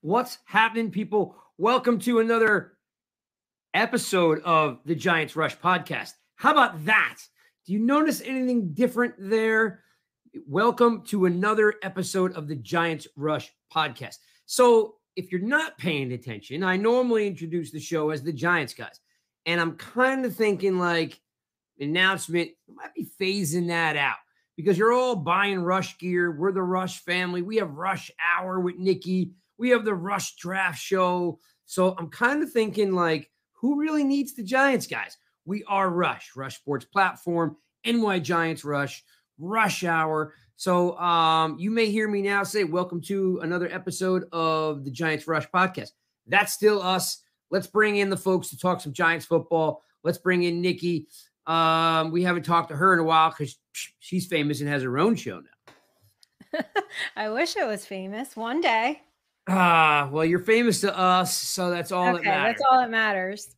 What's happening, people? Welcome to another episode of the Giants Rush podcast. How about that? Do you notice anything different there? Welcome to another episode of the Giants Rush podcast. So, if you're not paying attention, I normally introduce the show as the Giants guys. And I'm kind of thinking like announcement, might be phasing that out because you're all buying Rush gear. We're the Rush family. We have Rush Hour with Nikki. We have the Rush Draft Show. So I'm kind of thinking like, who really needs the Giants, guys? We are Rush, Rush Sports Platform, NY Giants Rush, Rush Hour. So um, you may hear me now say, Welcome to another episode of the Giants Rush podcast. That's still us. Let's bring in the folks to talk some Giants football. Let's bring in Nikki. Um, we haven't talked to her in a while because she's famous and has her own show now. I wish I was famous one day. Ah, well, you're famous to us, so that's all okay, that matters. that's all that matters.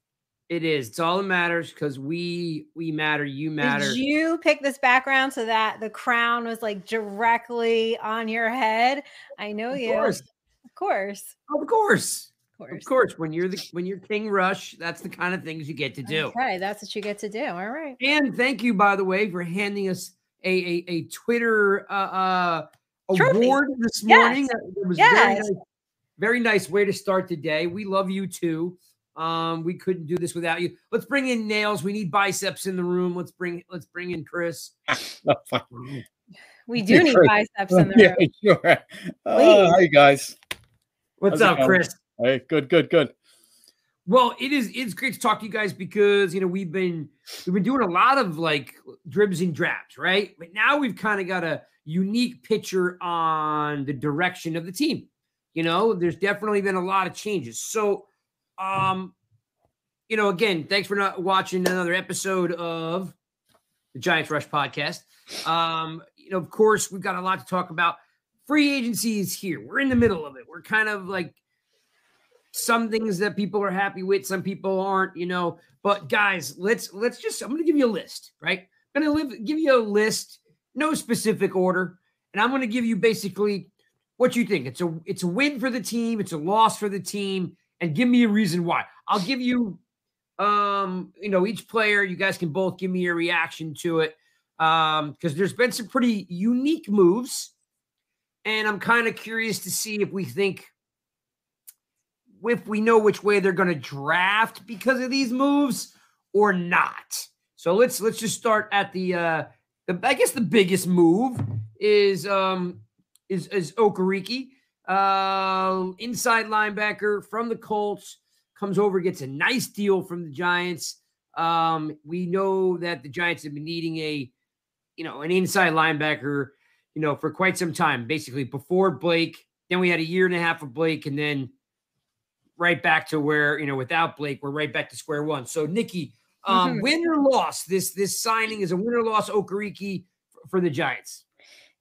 It is. It's all that matters because we we matter. You matter. Did you pick this background so that the crown was like directly on your head? I know of you. Course. Of course. Of course. Of course. Of course. When you're the when you're King Rush, that's the kind of things you get to do. Okay, that's what you get to do. All right. And thank you, by the way, for handing us a a, a Twitter uh, uh award this Yes. morning. It was very nice, very nice way to start the day. We love you too. Um, we couldn't do this without you. Let's bring in nails. We need biceps in the room. Let's bring let's bring in Chris. We do need biceps in the room. yeah, sure. Uh, Please. hi guys. What's How's up. Chris? Hey, good, good, good. Well, it is it's great to talk to you guys because you know we've been we've been doing a lot of like dribs and drabs, right? But now we've kind of got a unique picture on the direction of the team. You know, there's definitely been a lot of changes. So, um, you know, again, thanks for not watching another episode of the Giants Rush podcast. Um, you know, of course, we've got a lot to talk about. Free agency is here. We're in the middle of it. We're kind of like some things that people are happy with, some people aren't, you know. But guys, let's let's just I'm gonna give you a list, right? I'm gonna live, give you a list, no specific order, and I'm gonna give you basically what you think. It's a it's a win for the team, it's a loss for the team, and give me a reason why. I'll give you um, you know, each player, you guys can both give me your reaction to it. Um, because there's been some pretty unique moves, and I'm kind of curious to see if we think if we know which way they're going to draft because of these moves or not. So let's let's just start at the uh the I guess the biggest move is um is is Okariki, uh inside linebacker from the Colts comes over gets a nice deal from the Giants. Um we know that the Giants have been needing a you know an inside linebacker, you know, for quite some time, basically before Blake. Then we had a year and a half of Blake and then right back to where you know without Blake, we're right back to square one. So Nikki, um, Mhm. win or loss, this this signing is a win or loss Okariki f- for the Giants.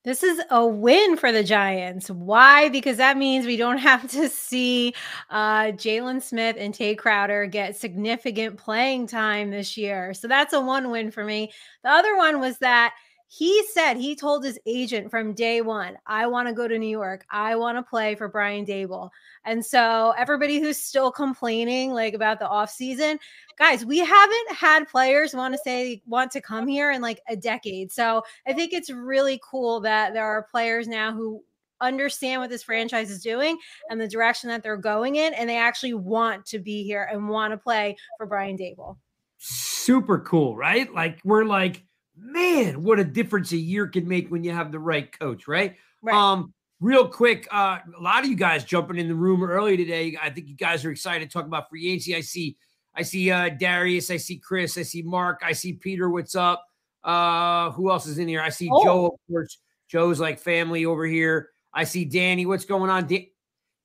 This is a win for the Giants. Why? Because that means we don't have to see uh, Jaylon Smith and Tae Crowder get significant playing time this year. So that's a one win for me. The other one was that he said he told his agent from day one, I want to go to New York. I want to play for Brian Daboll. And so everybody who's still complaining like about the offseason, guys, we haven't had players want to say want to come here in like a decade. So I think it's really cool that there are players now who understand what this franchise is doing and the direction that they're going in, and they actually want to be here and want to play for Brian Daboll. Super cool, right? Like we're like, man, what a difference a year can make when you have the right coach, right? Right. Um, real quick, uh, a lot of you guys jumping in the room early today. I think you guys are excited to talk about free agency. I see, I see uh Darius, I see Chris, I see Mark, I see Peter. What's up? Uh, who else is in here? I see Oh. Joe, of course. Joe's like family over here. I see Danny. What's going on? Da-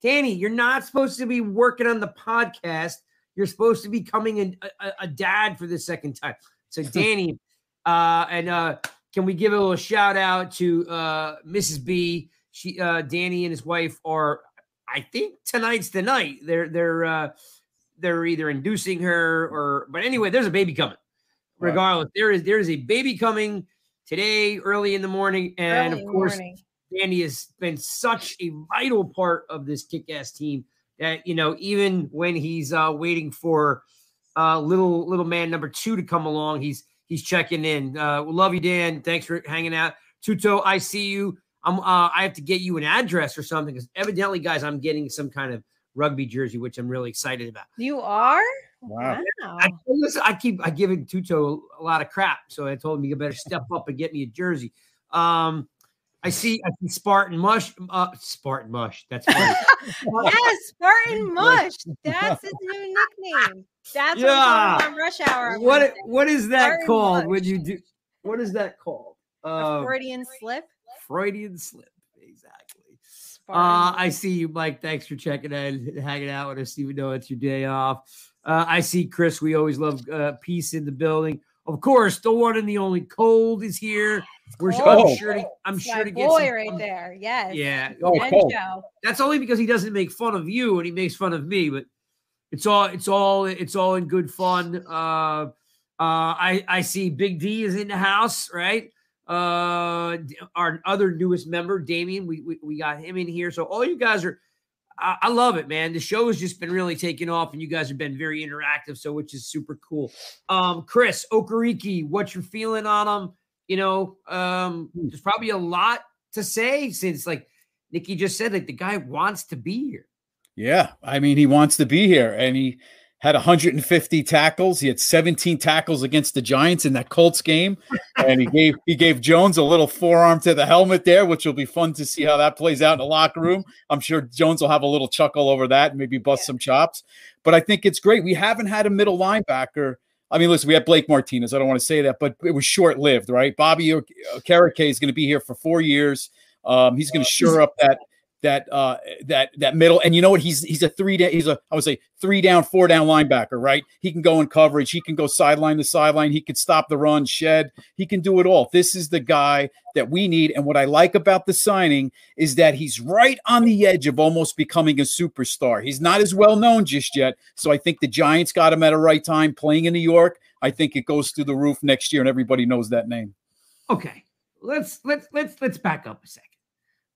Danny, you're not supposed to be working on the podcast. You're supposed to be coming in a, a, a dad for the second time. So Danny, uh, and uh, can we give a little shout out to uh, Mrs. B? She, uh, Danny, and his wife are, I think tonight's the night. They're they're uh, they're either inducing her or, but anyway, there's a baby coming. Right. Regardless, there is there is a baby coming today, early in the morning, and Early of course, morning. Danny has been such a vital part of this kick-ass team that you know, even when he's uh, waiting for uh, little little man number two to come along, he's he's checking in. Uh, love you, Dan. Thanks for hanging out. Tuto, I see you. I'm. Uh, I have to get you an address or something because evidently, guys, I'm getting some kind of rugby jersey, which I'm really excited about. You are? Wow. I, listen, I keep I giving Tuto a lot of crap, so I told him you better step up and get me a jersey. Um, I see, I see Spartan Mush, uh, Spartan Mush. That's funny. yes, Spartan Mush. That's his new nickname. That's Yeah. what Rush Hour. what Wednesday. what is that Spartan called Mush. when you do? What is that called? Uh, Freudian slip? Freudian slip. Exactly. Uh, I see you, Mike. Thanks for checking in, hanging out with us, even though it's your day off. Uh, I see Chris. We always love uh, peace in the building. Of course, the one and the only cold is here. We're I'm sure to, I'm sure to get boy some right fun- there. Yes. Yeah, Oh, And cold. That's only because he doesn't make fun of you and he makes fun of me. But it's all it's all it's all in good fun. Uh, uh, I I see Big D is in the house, right? Uh, our other newest member, Damien, we, we we got him in here. So all you guys are, I, I love it, man. The show has just been really taking off, and you guys have been very interactive, so which is super cool. Um, Chris Okariki, what you're feeling on him? You know, um, there's probably a lot to say since like Nikki just said, like the guy wants to be here. Yeah, I mean, he wants to be here, and he had 150 tackles. He had 17 tackles against the Giants in that Colts game, and he gave he gave Jones a little forearm to the helmet there, which will be fun to see how that plays out in the locker room. I'm sure Jones will have a little chuckle over that, and maybe bust some chops. But I think it's great. We haven't had a middle linebacker. I mean, listen, we had Blake Martinez. I don't want to say that, but it was short lived, right? Bobby Okereke is going to be here for four years. Um, he's going to shore up that that uh that that middle and you know what? He's he's a three down he's a i would say three down four down linebacker right? He can go in coverage. He can go sideline to sideline. He can stop the run shed. He can do it all. This is the guy that we need and what i like about the signing is that he's right on the edge of almost becoming a superstar. He's not as well known just yet so i think the giants got him at a right time playing in new york. I think it goes through the roof next year and everybody knows that name. Okay, let's let's let's let's back up a second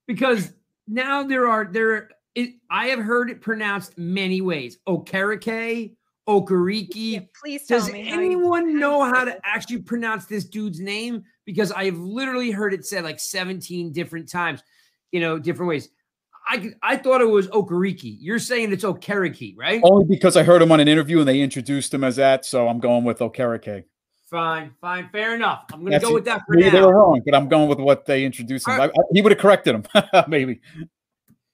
because now there are there. It, I have heard it pronounced many ways. Okereke, Okariki. Yeah, please tell Does me. how you- anyone know how to actually pronounce this dude's name? Because I've literally heard it said like 17 different times, you know, different ways. I I thought it was Okariki. You're saying it's Okereke, right? only because i heard him on an interview and they introduced him as that so i'm going with okereke Fine, fine, fair enough. I'm gonna That's go with that for Maybe they were wrong, but I'm going with what they introduced him. All I, I- he would have corrected him, maybe.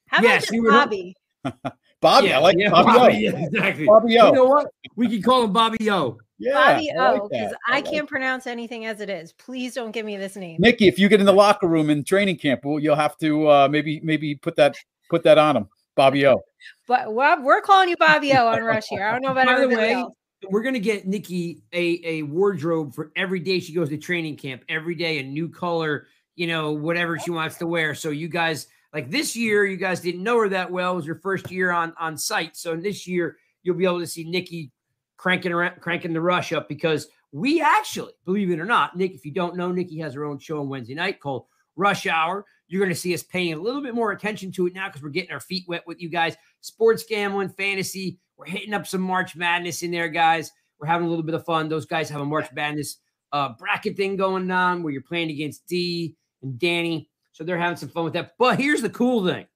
How about Yes, just you Bobby? Bobby, I like yeah, Bobby. Bobby, O. yeah, exactly. Bobby O. You know what? We can call him Bobby O. Yeah, Bobby I O, because that. I like can't pronounce anything as it is. Please don't give me this name. Nikki, if you get in the locker room in training camp, well, you'll have to uh, maybe maybe put that put that on him, Bobby O. But well, we're calling you Bobby O on Rush here. I don't know about By the everybody way, else. We're gonna get Nikki a, a wardrobe for every day she goes to training camp. Every day, a new color, you know, whatever she wants to wear. So you guys, like this year, you guys didn't know her that well. It was her first year on on site. So this year, you'll be able to see Nikki cranking around, cranking the rush up because we actually, believe it or not, Nick, if you don't know, Nikki has her own show on Wednesday night called Rush Hour. You're going to see us paying a little bit more attention to it now because we're getting our feet wet with you guys. Sports gambling, fantasy. We're hitting up some March Madness in there, guys. We're having a little bit of fun. Those guys have a March Madness uh, bracket thing going on where you're playing against D and Danny. So they're having some fun with that. But here's the cool thing.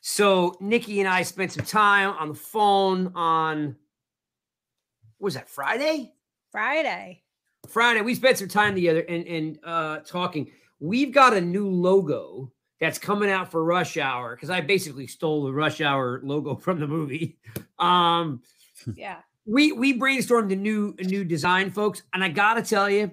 So Nikki and I spent some time on the phone on what was that Friday? Friday. Friday. We spent some time together and and uh talking. We've got a new logo that's coming out for Rush Hour because I basically stole the Rush Hour logo from the movie. Um, Yeah. we we brainstormed a new a new design, folks, and I gotta tell you,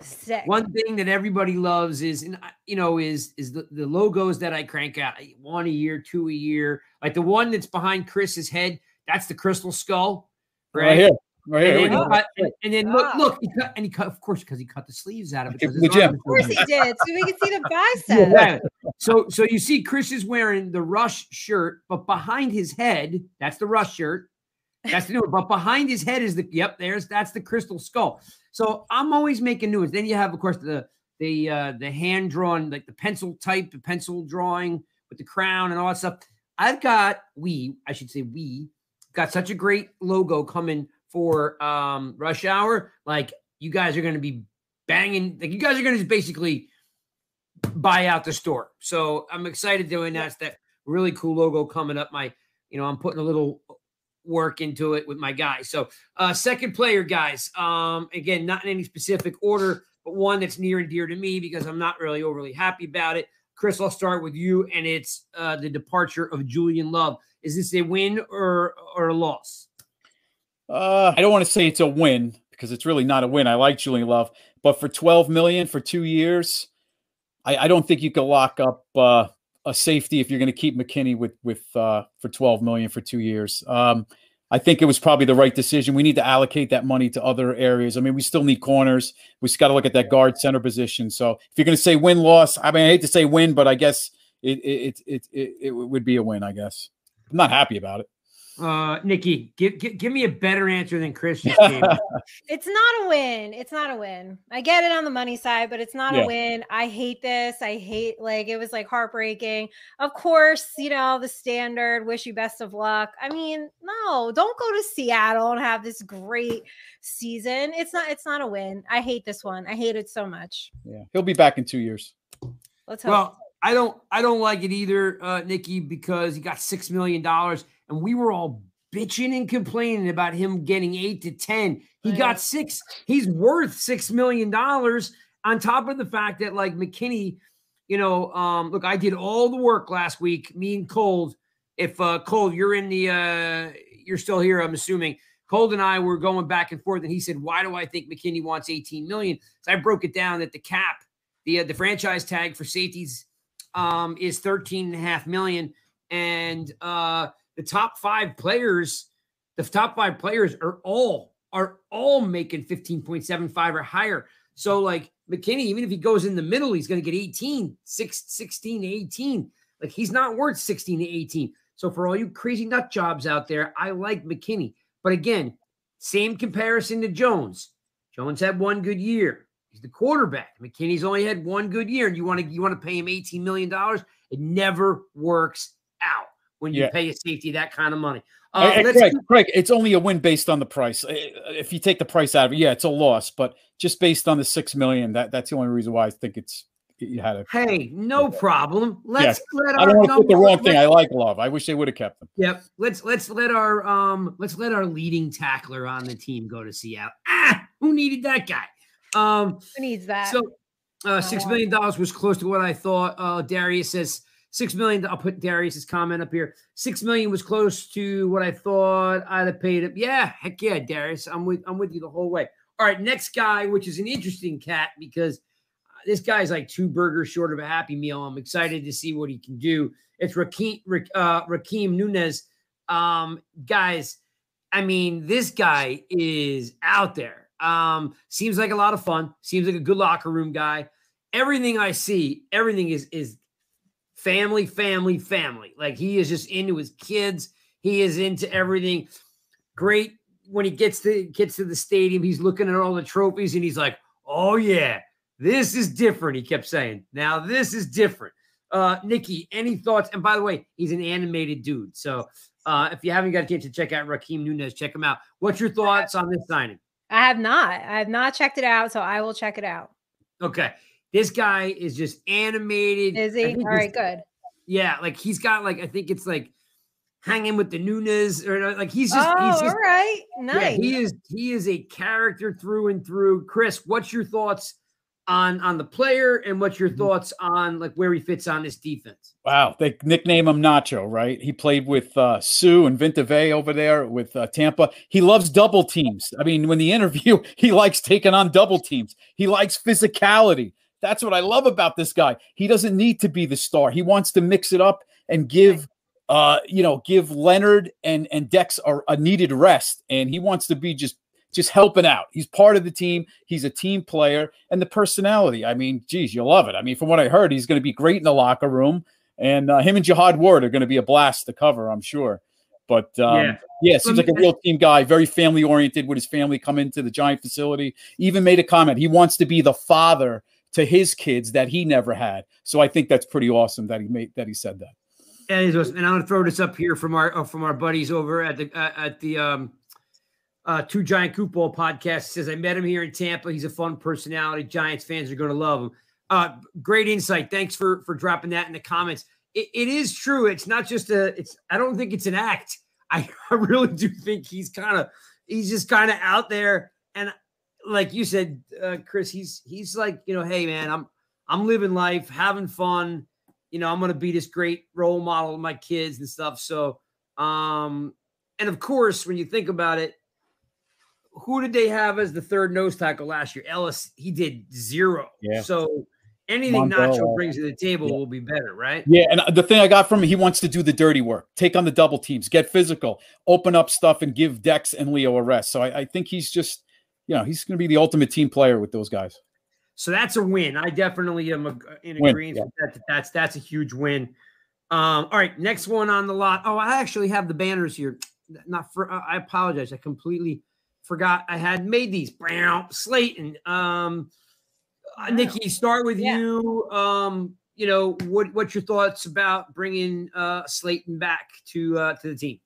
Sick. one thing that everybody loves is, and you know, is is the, the logos that I crank out one a year, two a year. Like the one that's behind Chris's head, that's the crystal skull, Right, right? Here, right. And then, we he go. cut, and, and then look, look, he cut, and he cut, of course, because he cut the sleeves out of it. Give because it his to Jim. arm Of course he did. So we can see the bicep. yeah. So so you see Chris is wearing the rush shirt, but behind his head, that's the rush shirt. That's the new one. But behind his head is the yep, there's that's the crystal skull. So I'm always making new ones. Then you have, of course, the the uh, the hand drawn, like the pencil type, the pencil drawing with the crown and all that stuff. I've got we, I should say we got such a great logo coming for um rush hour. Like you guys are gonna be banging, like you guys are gonna basically buy out the store. So I'm excited to announce that really cool logo coming up. My, you know, I'm putting a little work into it with my guys. So uh second player, guys. Um, again, not in any specific order, but one that's near and dear to me because I'm not really overly happy about it. Chris, I'll start with you, and it's uh, the departure of Julian Love. Is this a win or or a loss? Uh, I don't want to say it's a win because it's really not a win. I like Julian Love, but for 12 million for two years, I, I don't think you can lock up uh, a safety if you're going to keep McKinney with with uh, for 12 million for two years. Um, I think it was probably the right decision. We need to allocate that money to other areas. I mean, we still need corners. We just got to look at that guard center position. So if you're going to say win loss, I mean, I hate to say win, but I guess it it it it, it would be a win. I guess I'm not happy about it. Uh, Nikki, give, give, give me a better answer than Chris just It's not a win. It's not a win. I get it on the money side, but it's not Yeah. a win. I hate this. I hate like it was like heartbreaking. Of course, you know, the standard, wish you best of luck. I mean, no, don't go to Seattle and have this great season. It's not it's not a win. I hate this one. I hate it so much. Yeah, he'll be back in two years. Let's hope. Well, I don't I don't like it either, uh, Nikki, because he got six million dollars, and we were all bitching and complaining about him getting eight to ten. He Right. got six. He's worth six million dollars on top of the fact that like McKinney, you know, um, look, I did all the work last week. Me and Cold. If uh, Cold, you're in the, uh, you're still here. I'm assuming. Cold and I were going back and forth, and he said, "Why do I think McKinney wants 18 million?" So I broke it down that the cap, the uh, the franchise tag for safeties um, is 13 and a half million. And uh, the top five players, the top five players are all are all making 15.75 or higher. So like McKinney, even if he goes in the middle, he's going to get 18, six, 16 18. Like he's not worth 16 to 18. So for all you crazy nut jobs out there, I like McKinney. But again, same comparison to Jones. Jones had one good year. He's the quarterback. McKinney's only had one good year, and you want to you want to pay him eighteen million dollars. It never works out when you Yeah. pay a safety that kind of money. Uh, Hey, hey, let's Craig, Craig, it's only a win based on the price. If you take the price out of it, yeah, it's a loss. But just based on the six million, that that's the only reason why I think it's you had it. Hey, no problem. Let's let I don't want to put the wrong thing. I like Love. I wish they would have kept them. Yep. Let's let's let our um let's let our leading tackler on the team go to Seattle. Ah, who needed that guy? Um, Who needs that? So uh six million dollars was close to what I thought. Uh Darius says six million. I'll put Darius's comment up here. Six million was close to what I thought I'd have paid. Yeah, heck yeah, Darius. I'm with I'm with you the whole way. All right, next guy, which is an interesting cat because uh, this guy's like two burgers short of a happy meal. I'm excited to see what he can do. It's Rakeem Rak- uh, Rakeem Nunez. Um, guys, I mean, this guy is out there. Um, seems like a lot of fun. Seems like a good locker room guy. Everything I see, everything is is family, family, family. Like he is just into his kids. He is into everything. Great when he gets to gets to the stadium. He's looking at all the trophies and he's like, "Oh yeah, this is different." He kept saying, "Now this is different." Uh, Nikki, any thoughts? And by the way, he's an animated dude. So uh, if you haven't got a chance to check out Raheem Nunez, check him out. What's your thoughts on this signing? I have not. I have not checked it out, so I will check it out. Okay. This guy is just animated. Is he? All right, good. Yeah, like he's got like I think it's like hanging with the Nunes or like he's just oh, he's just all right. yeah, Nice. he is he is a character through and through. Chris, what's your thoughts on on the player and what's your Mhm. thoughts on like where he fits on this defense? Wow, they nickname him Nacho, right? He played with uh, Suh and Vita Vea over there with uh, Tampa. He loves double teams. I mean, when the interview, he likes taking on double teams. He likes physicality. That's what I love about this guy. He doesn't need to be the star. He wants to mix it up and give, uh, you know, give Leonard and and Dex a, a needed rest. And he wants to be just just helping out. He's part of the team. He's a team player, and the personality. I mean, geez, you'll love it. I mean, from what I heard, he's going to be great in the locker room. And uh, him and Jihad Ward are going to be a blast to cover, I'm sure. But um, Yeah. yeah. seems like a real team guy, very family oriented. With his family come into the Giant facility, even made a comment. He wants to be the father to his kids that he never had. So I think that's pretty awesome that he made that he said that. And, and I'm to throw this up here from our uh, from our buddies over at the uh, at the um, uh, Two Giant Coupon podcast. says I met him here in Tampa. He's a fun personality. Giants fans are going to love him. Uh, great insight. Thanks for for dropping that in the comments. It, it is true. It's not just a. It's. I don't think it's an act. I, I really do think he's kind of. He's just kind of out there, like you said, uh, Chris, he's he's like you know, hey man, I'm I'm living life, having fun. You know, I'm gonna be this great role model of my kids and stuff. So, um, and of course, when you think about it, who did they have as the third nose tackle last year? Ellis, he did zero. Yeah. So anything Nacho brings to the table yeah. will be better, right? Yeah, and uh, the thing I got from him, he wants to do the dirty work, take on the double teams, get physical, open up stuff, and give Dex and Leo a rest. So I, I think he's just, you know, he's going to be the ultimate team player with those guys. So that's a win. I definitely am in agreement yeah. with that. That's that's a huge win. Um, all right, next one on the lot. Oh, I actually have the banners here. Not for. Uh, I apologize. I completely forgot I had made these. Brown Slayton. Um, uh, Nikki, start with yeah. you. Um, you know what? What's your thoughts about bringing uh, Slayton back to uh, to the team?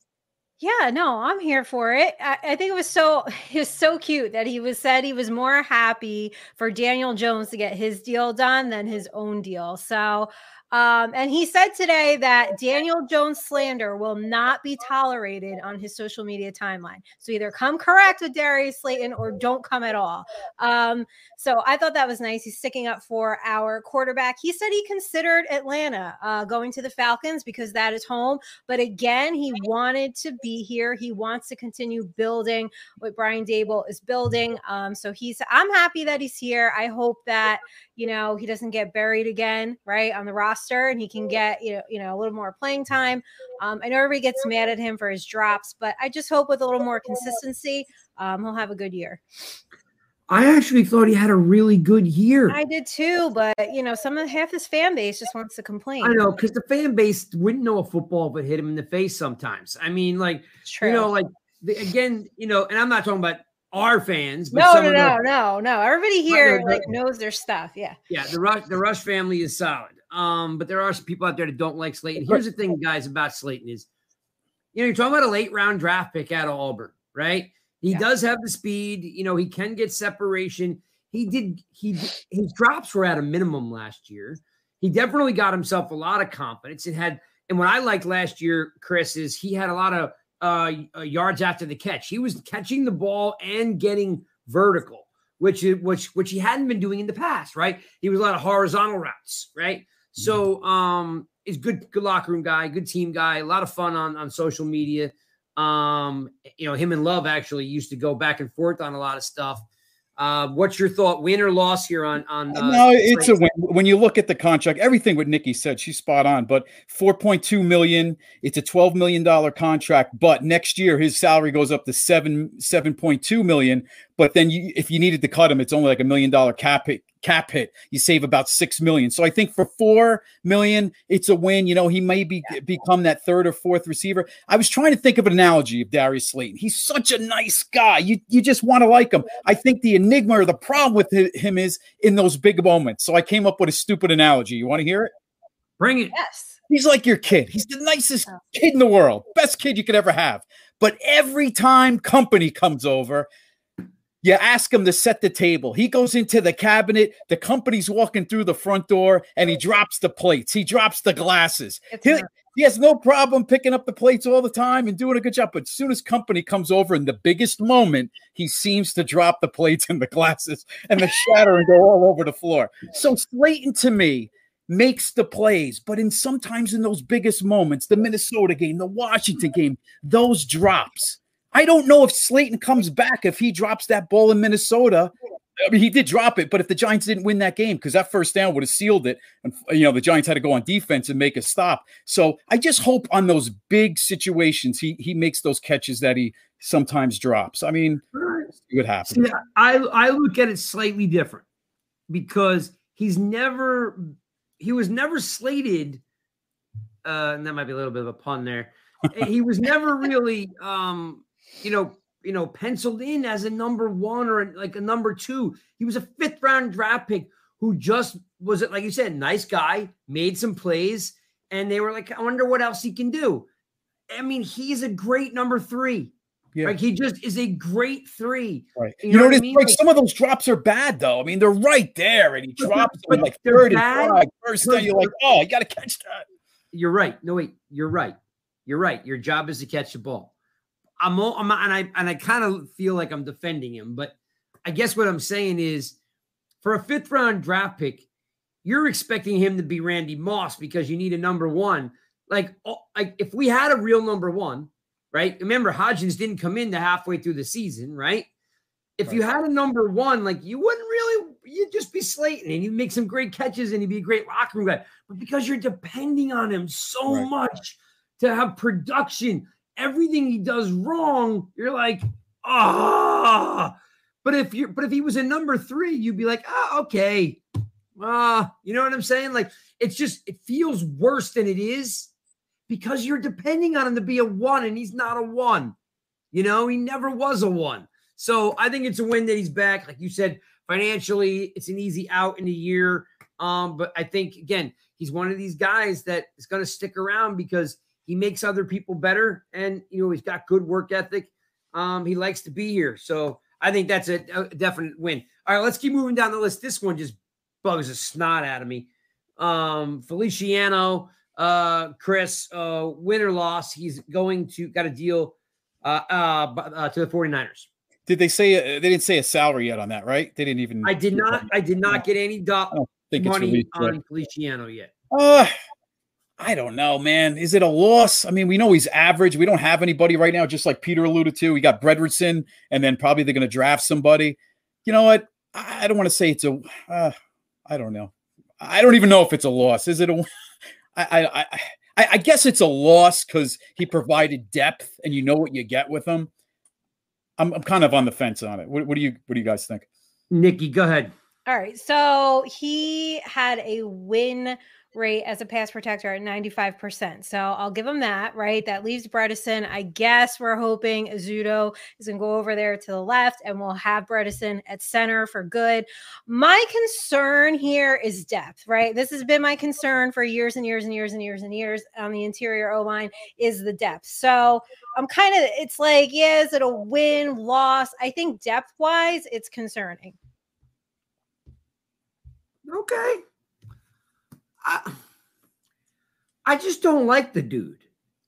Yeah, no, I'm here for it. I, I, think it was so it was so cute that he was said he was more happy for Daniel Jones to get his deal done than his own deal. So um, and he said today that Daniel Jones slander will not be tolerated on his social media timeline. So either come correct with Darius Slayton or don't come at all. Um, so I thought that was nice. He's sticking up for our quarterback. He said he considered Atlanta uh, going to the Falcons because that is home. But again, he wanted to be here. He wants to continue building what Brian Daboll is building. Um, so he's, I'm happy that he's here. I hope that, you know, he doesn't get buried again, right, on the roster, and he can get you know, you know, a little more playing time. Um, I know everybody gets mad at him for his drops, but I just hope with a little more consistency, um, he'll have a good year. I actually thought he had a really good year. I did too, but you know, some of half his fan base just wants to complain. I know because the fan base wouldn't know a football but hit him in the face sometimes. I mean, like you know, like the, again, you know, and I'm not talking about our fans. no, no, no, no, no. Everybody here like knows their stuff. Yeah. Yeah. The Rush, the Rush family is solid. Um, but there are some people out there that don't like Slayton. Here's the thing, guys, about Slayton is, you know, you're talking about a late round draft pick out of Auburn, right? He yeah. does have the speed. You know, he can get separation. He did. He his drops were at a minimum last year. He definitely got himself a lot of confidence. It had, and what I liked last year, Chris, is he had a lot of uh, uh, yards after the catch. He was catching the ball and getting vertical, which which which he hadn't been doing in the past, right? He was a lot of horizontal routes, right? So mm-hmm. um he's good good locker room guy, good team guy, a lot of fun on on social media. Um, you know, him and Love actually used to go back and forth on a lot of stuff. Uh, what's your thought, win or loss here on on? Uh, no, it's a win. When you look at the contract, everything what Nikki said, she's spot on. But four point two million, it's a twelve million dollar contract. But next year, his salary goes up to seven seven point two million. But then, you, if you needed to cut him, it's only like a million dollar cap hit, cap hit. You save about six million. So I think for four million, it's a win. You know, he may be become that third or fourth receiver. I was trying to think of an analogy of Darius Slayton. He's such a nice guy. You you just want to like him. I think the enigma or the problem with him is in those big moments. So I came up with a stupid analogy. You want to hear it? Bring it. Yes. He's like your kid. He's the nicest oh. kid in the world, best kid you could ever have. But every time company comes over, you ask him to set the table. He goes into the cabinet. The company's walking through the front door and he drops the plates. He drops the glasses. He, he, has no problem picking up the plates all the time and doing a good job. But as soon as company comes over in the biggest moment, he seems to drop the plates and the glasses and the shatter and go all over the floor. So Slayton to me makes the plays, but in sometimes in those biggest moments, the Minnesota game, the Washington game, those drops I don't know if Slayton comes back if he drops that ball in Minnesota. I mean, he did drop it, but if the Giants didn't win that game, because that first down would have sealed it, and you know the Giants had to go on defense and make a stop. So I just hope on those big situations he he makes those catches that he sometimes drops. I mean, see what happens. See, I I look at it slightly different because he's never he was never slated. Uh, and that might be a little bit of a pun there. he was never really um you know, you know, penciled in as a number one or like a number two. He was a fifth round draft pick who just was it like you said, nice guy, made some plays, and they were like, I wonder what else he can do. I mean, he's a great number three. Yeah. Like he just is a great three. Right. You, you know, what I mean? like, like, some of those drops are bad though. I mean, they're right there, and he drops them like third bad. and five. First time you're like, oh, you got to catch that. You're right. No, wait, you're right. You're right. Your job is to catch the ball. I'm, I'm and I and I kind of feel like I'm defending him, but I guess what I'm saying is, for a fifth round draft pick, you're expecting him to be Randy Moss because you need a number one. Like, oh, like if we had a real number one, right? Remember, Hodgins didn't come in to halfway through the season, right? If right. you had a number one, like you wouldn't really, you'd just be slating and you'd make some great catches and you'd be a great locker room guy. But because you're depending on him so right. much to have production, everything he does wrong, you're like, ah. But if you're, but if he was a number three, you'd be like, oh, okay. Ah, you know what I'm saying? Like, it's just, it feels worse than it is because you're depending on him to be a one and he's not a one. You know, he never was a one. So I think it's a win that he's back. Like you said, financially, it's an easy out in a year. Um, but I think again, he's one of these guys that is going to stick around because he makes other people better, and you know he's got good work ethic. Um, he likes to be here, so I think that's a, a definite win. All right, let's keep moving down the list. This one just bugs a snot out of me. Um, Feliciano, uh, Chris, uh, win or loss, he's going to got a deal uh, uh, uh, to the 49ers. Did they say uh, they didn't say a salary yet on that, right? They didn't even. I did not. I did not get any do- money on Feliciano yet. Uh, I don't know, man. Is it a loss? I mean, we know he's average. We don't have anybody right now, just like Peter alluded to. We got Bredeson, and then probably they're going to draft somebody. You know what? I don't want to say it's a. Uh, I don't know. I don't even know if it's a loss. Is it a? I, I, I, I guess it's a loss because he provided depth, and you know what you get with him. I'm, I'm kind of on the fence on it. What, what do you, what do you guys think? Nikki, go ahead. All right. So he had a win rate as a pass protector at 95%. So I'll give him that, right? That leaves Bredeson. I guess we're hoping Ezeudu is going to go over there to the left and we'll have Bredeson at center for good. My concern here is depth, right? This has been my concern for years and years and years and years and years on the interior O line is the depth. So I'm kind of, it's like, yeah, is it a win, loss? I think depth wise, it's concerning. Okay. I, I just don't like the dude.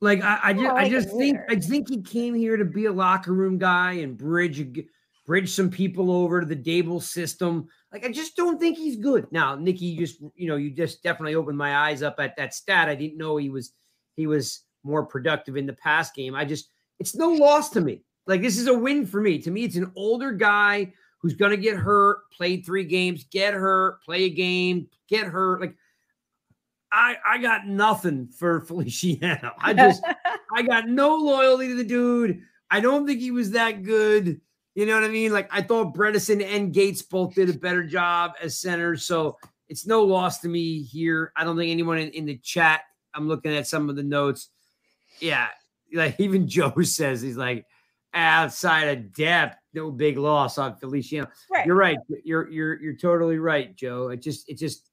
Like I, I just, I just think, I think he came here to be a locker room guy and bridge, bridge some people over to the Daboll system. Like I just don't think he's good. Now, Nikki, just you know, you just definitely opened my eyes up at that stat. I didn't know he was, he was more productive in the past game. I just, it's no loss to me. Like this is a win for me. To me, it's an older guy who's going to get hurt, played three games, get hurt, play a game, get hurt. Like I, I got nothing for Feliciano. I just I got no loyalty to the dude. I don't think he was that good. You know what I mean? Like I thought Bredeson and Gates both did a better job as centers. So it's no loss to me here. I don't think anyone in, in the chat. I'm looking at some of the notes. Yeah, like even Joe says he's like outside of depth, no big loss on Feliciano. Right. You're right. You're you're you're totally right, Joe. It just it just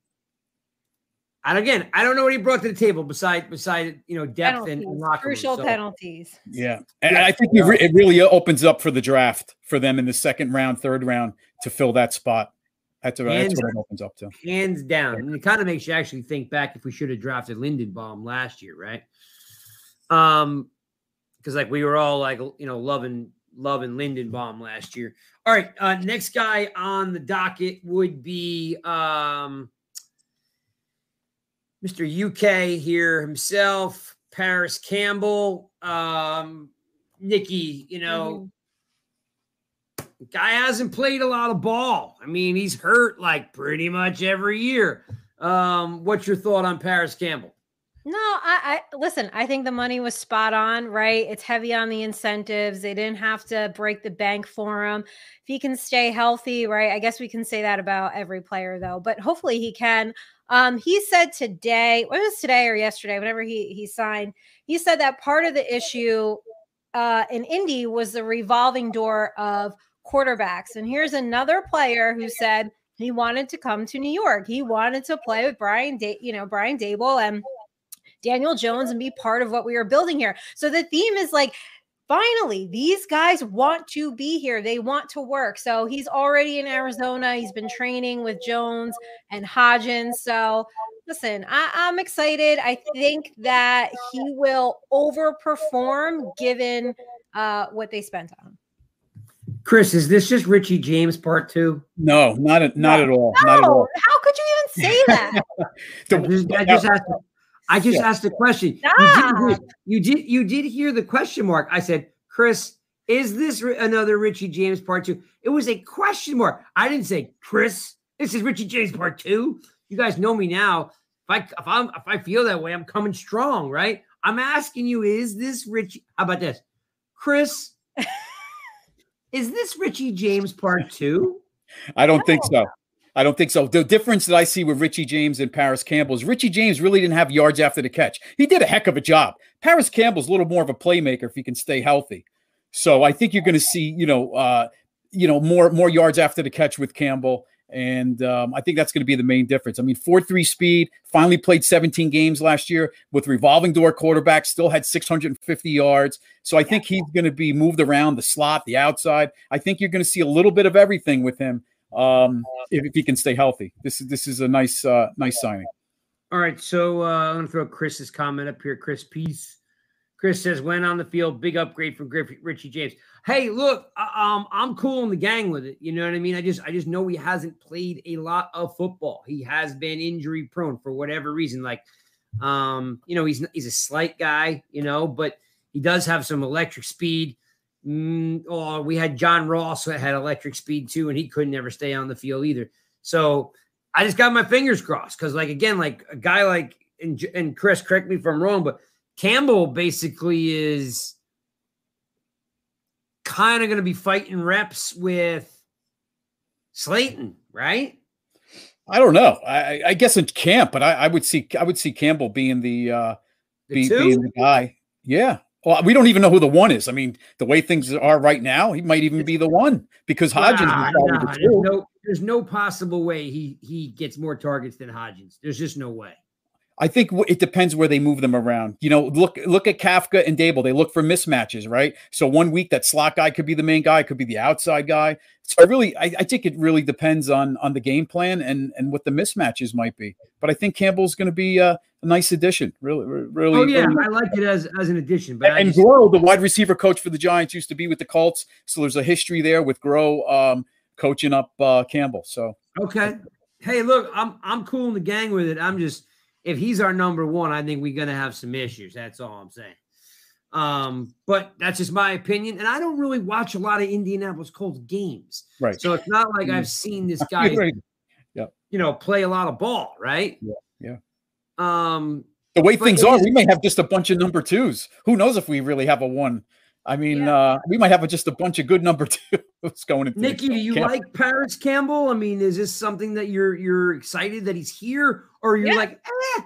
and again, I don't know what he brought to the table beside beside you know depth penalties, and, and crucial room, so. penalties. Yeah, and yeah. I think it really opens up for the draft for them in the second round, third round to fill that spot. That's, what, hands, that's what it opens up to. Hands down, and it kind of makes you actually think back if we should have drafted Linderbaum last year, right? Um, because like we were all like you know loving loving Linderbaum last year. All right, uh, next guy on the docket would be um Mr. UK here himself, Parris Campbell, um, Nikki, you know, mm-hmm. guy hasn't played a lot of ball. I mean, he's hurt like pretty much every year. Um, what's your thought on Parris Campbell? No, I, I listen. I think the money was spot on, right? It's heavy on the incentives. They didn't have to break the bank for him. If he can stay healthy, right? I guess we can say that about every player, though. But hopefully, he can. Um, he said today, what was today or yesterday, whenever he he signed, he said that part of the issue uh, in Indy was the revolving door of quarterbacks. And here's another player who said he wanted to come to New York. He wanted to play with Brian, da- you know, Brian Daboll and Daniel Jones and be part of what we are building here. So the theme is like finally these guys want to be here. They want to work. So he's already in arizona. He's been training with jones and hodgins. So listen I, am excited. I think that he will overperform given uh, what they spent on. Him chris is this just richie james part two? No not, a, not no, at all no. not at all. how could you even say that? The, I just, I just asked I just yeah. asked a question. You did, you did, you did hear the question mark. I said, Chris, is this another Richie James part two? It was a question mark. I didn't say, Chris, this is Richie James part two. You guys know me now. If I if I'm if I feel that way, I'm coming strong, right? I'm asking you, is this Richie? How about this, Chris? is this Richie James part two? I don't think so. I don't think so. The difference that I see with Richie James and Parris Campbell is Richie James really didn't have yards after the catch. He did a heck of a job. Parris Campbell's a little more of a playmaker if he can stay healthy. So I think you're going to see, you know, uh, you know, more more yards after the catch with Campbell, and um, I think that's going to be the main difference. I mean, four three speed. Finally played 17 games last year with revolving door quarterback. Still had 650 yards. So I think he's going to be moved around the slot, the outside. I think you're going to see a little bit of everything with him um, if, if he can stay healthy. This is this is a nice uh, nice signing. All right, so uh, I'm to throw Chris's comment up here. Chris, peace. Chris says, when on the field, big upgrade from Griff- Richie James. Hey, look, um, I'm cool in the gang with it. You know what I mean? I just, I just know he hasn't played a lot of football. He has been injury prone for whatever reason. Like, um, you know, he's he's a slight guy, you know, but he does have some electric speed. Mm, oh, we had John Ross that had electric speed too, and he couldn't ever stay on the field either. So I just got my fingers crossed because, like, again, like a guy like and, and Chris, correct me if I'm wrong, but Campbell basically is kind of going to be fighting reps with Slayton, right? I don't know. I, I guess in camp, but I, I, would see I would see Campbell being the uh the be, being the guy. Yeah. Well, we don't even know who the one is. I mean, the way things are right now, he might even be the one because Hodgins nah, nah, the there's no, there's no possible way he he gets more targets than Hodgins. There's just no way. I think it depends where they move them around. You know, look look at Kafka and Daboll. They look for mismatches, right? So one week that slot guy could be the main guy, could be the outside guy. So I really, I, I think it really depends on on the game plan and and what the mismatches might be. But I think Campbell's going to be a, a, nice addition. Really, really. Oh yeah, really. I like it as as an addition. But and, just, Groh, the wide receiver coach for the Giants, used to be with the Colts, so there's a history there with Groh um, coaching up uh, Campbell. So okay. Hey, look, I'm I'm cool in the gang with it. I'm just if he's our number one, I think we're going to have some issues. That's all I'm saying. Um, but that's just my opinion. And I don't really watch a lot of Indianapolis Colts games. Right. So it's not like I've seen this guy, right. yeah. you know, play a lot of ball, right? Yeah. Yeah. Um, the way things are, we may have just a bunch of number twos. Who knows if we really have a one? I mean, yeah. uh, we might have a, just a bunch of good number twos going into. Nikki, do you camp. like Parris Campbell? I mean, is this something that you're you're excited that he's here, or you're yeah. like, eh?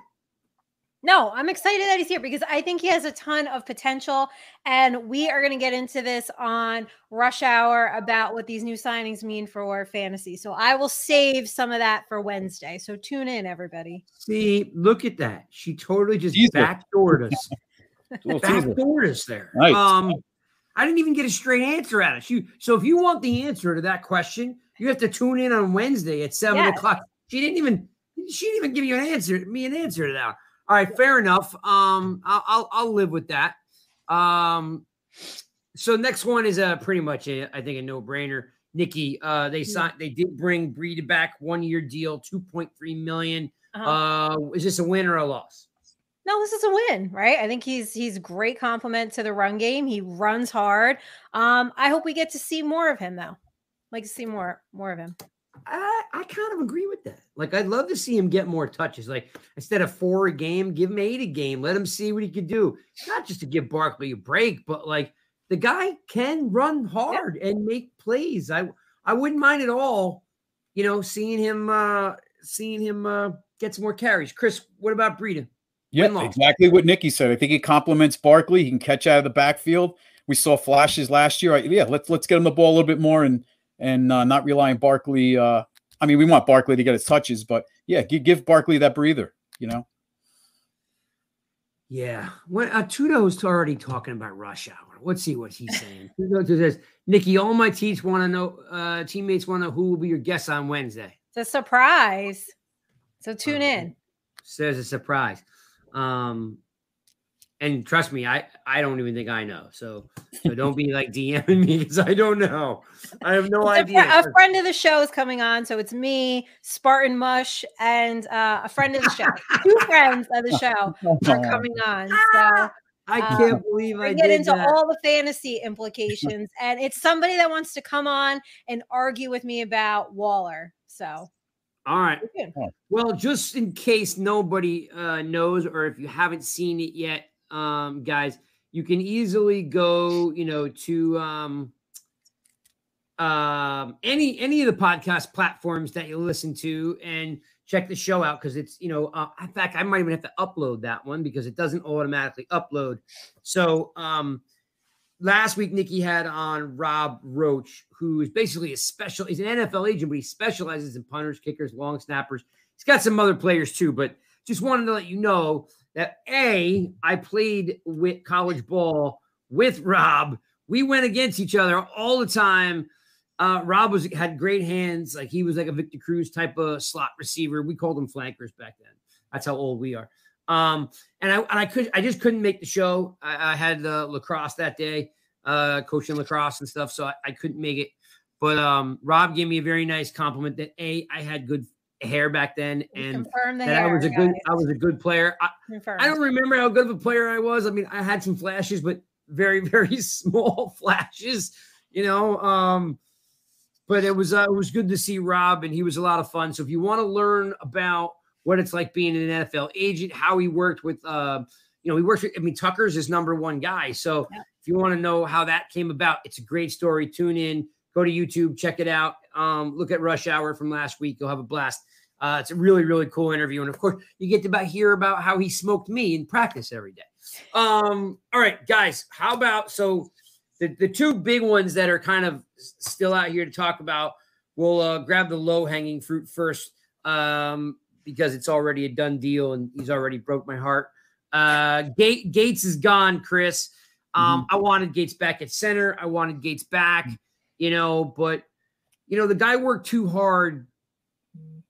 No, I'm excited that he's here because I think he has a ton of potential. And we are going to get into this on Rush Hour about what these new signings mean for fantasy. So I will save some of that for Wednesday. So tune in, everybody. See, look at that. She totally just Teaser. backdoored us. backdoored us there. Nice. Um, I didn't even get a straight answer at it. She, so if you want the answer to that question, you have to tune in on Wednesday at seven yes. o'clock. She didn't even she didn't even give you an answer, me an answer to that. All right, fair enough. Um, I'll I'll, I'll live with that. Um, so next one is a pretty much a, I think a no brainer. Nikki, uh, they signed they did bring Breida back one year deal, two point three million. Uh-huh. Uh, is this a win or a loss? No, this is a win, right? I think he's he's great compliment to the run game. He runs hard. Um, I hope we get to see more of him though. Like to see more more of him. I, I kind of agree with that. Like, I'd love to see him get more touches. Like, instead of four a game, give him eight a game. Let him see what he could do. Not just to give Barkley a break, but like the guy can run hard yeah. and make plays. I I wouldn't mind at all, you know, seeing him uh seeing him uh get some more carries. Chris, what about Breida? Yeah, exactly what Nikki said. I think he complements Barkley. He can catch out of the backfield. We saw flashes last year. Yeah, let's let's get him the ball a little bit more and and uh, not relying Barkley uh, I mean, we want Barkley to get his touches, but yeah, give, give Barkley that breather. You know. Yeah. When uh, Tudo's already talking about rush hour. Let's see what he's saying. Tudo says, Nikki, all my teams want to know, uh, teammates want to know who will be your guest on Wednesday. It's a surprise. So tune Uh, in. Says a surprise. Um, and trust me, I I don't even think I know. So, so don't be like DMing me because I don't know. I have no It's idea. a friend of the show is coming on, so it's me, Spartan Mush, and uh, a friend of the show. Two friends of the show are coming on. So I um, can't believe I get into that. all the fantasy implications, and it's somebody that wants to come on and argue with me about Waller. So all right. Well, just in case nobody uh, knows, or if you haven't seen it yet, um, guys, you can easily go, you know, to um, um, any any of the podcast platforms that you listen to and check the show out because it's, you know, uh, in fact, I might even have to upload that one because it doesn't automatically upload. So, um, last week Nikki had on Rob Roach, who is basically a special. He's an NFL agent, but he specializes in punters, kickers, long snappers. He's got some other players too, but just wanted to let you know that a I played with college ball with Rob. We went against each other all the time. Uh, Rob was had great hands, like he was like a Victor Cruz type of slot receiver. We called them flankers back then. That's how old we are. Um, and I and I could I just couldn't make the show. I, I had uh, lacrosse that day, uh, coaching lacrosse and stuff, so I, I couldn't make it. But um, Rob gave me a very nice compliment that a I had good hair back then, and the that I was a good guys. I was a good player. I, I don't remember how good of a player I was. I mean, I had some flashes, but very very small flashes, you know. Um, but it was uh, it was good to see Rob, and he was a lot of fun. So if you want to learn about what it's like being an NFL agent, how he worked with, uh, you know, he worked with. I mean, Tucker's his number one guy. So Yeah. if you want to know how that came about, it's a great story. Tune in, go to YouTube, check it out. Um, look at Rush Hour from last week. You'll have a blast. Uh, it's a really, really cool interview. And of course, you get to about hear about how he smoked me in practice every day. Um, all right, guys, how about so the, the two big ones that are kind of still out here to talk about, we'll uh, grab the low hanging fruit first um, because it's already a done deal and he's already broke my heart. Uh, Gate, Gates is gone, Chris. Um, I wanted Gates back at center. I wanted Gates back, you know, but you know, the guy worked too hard,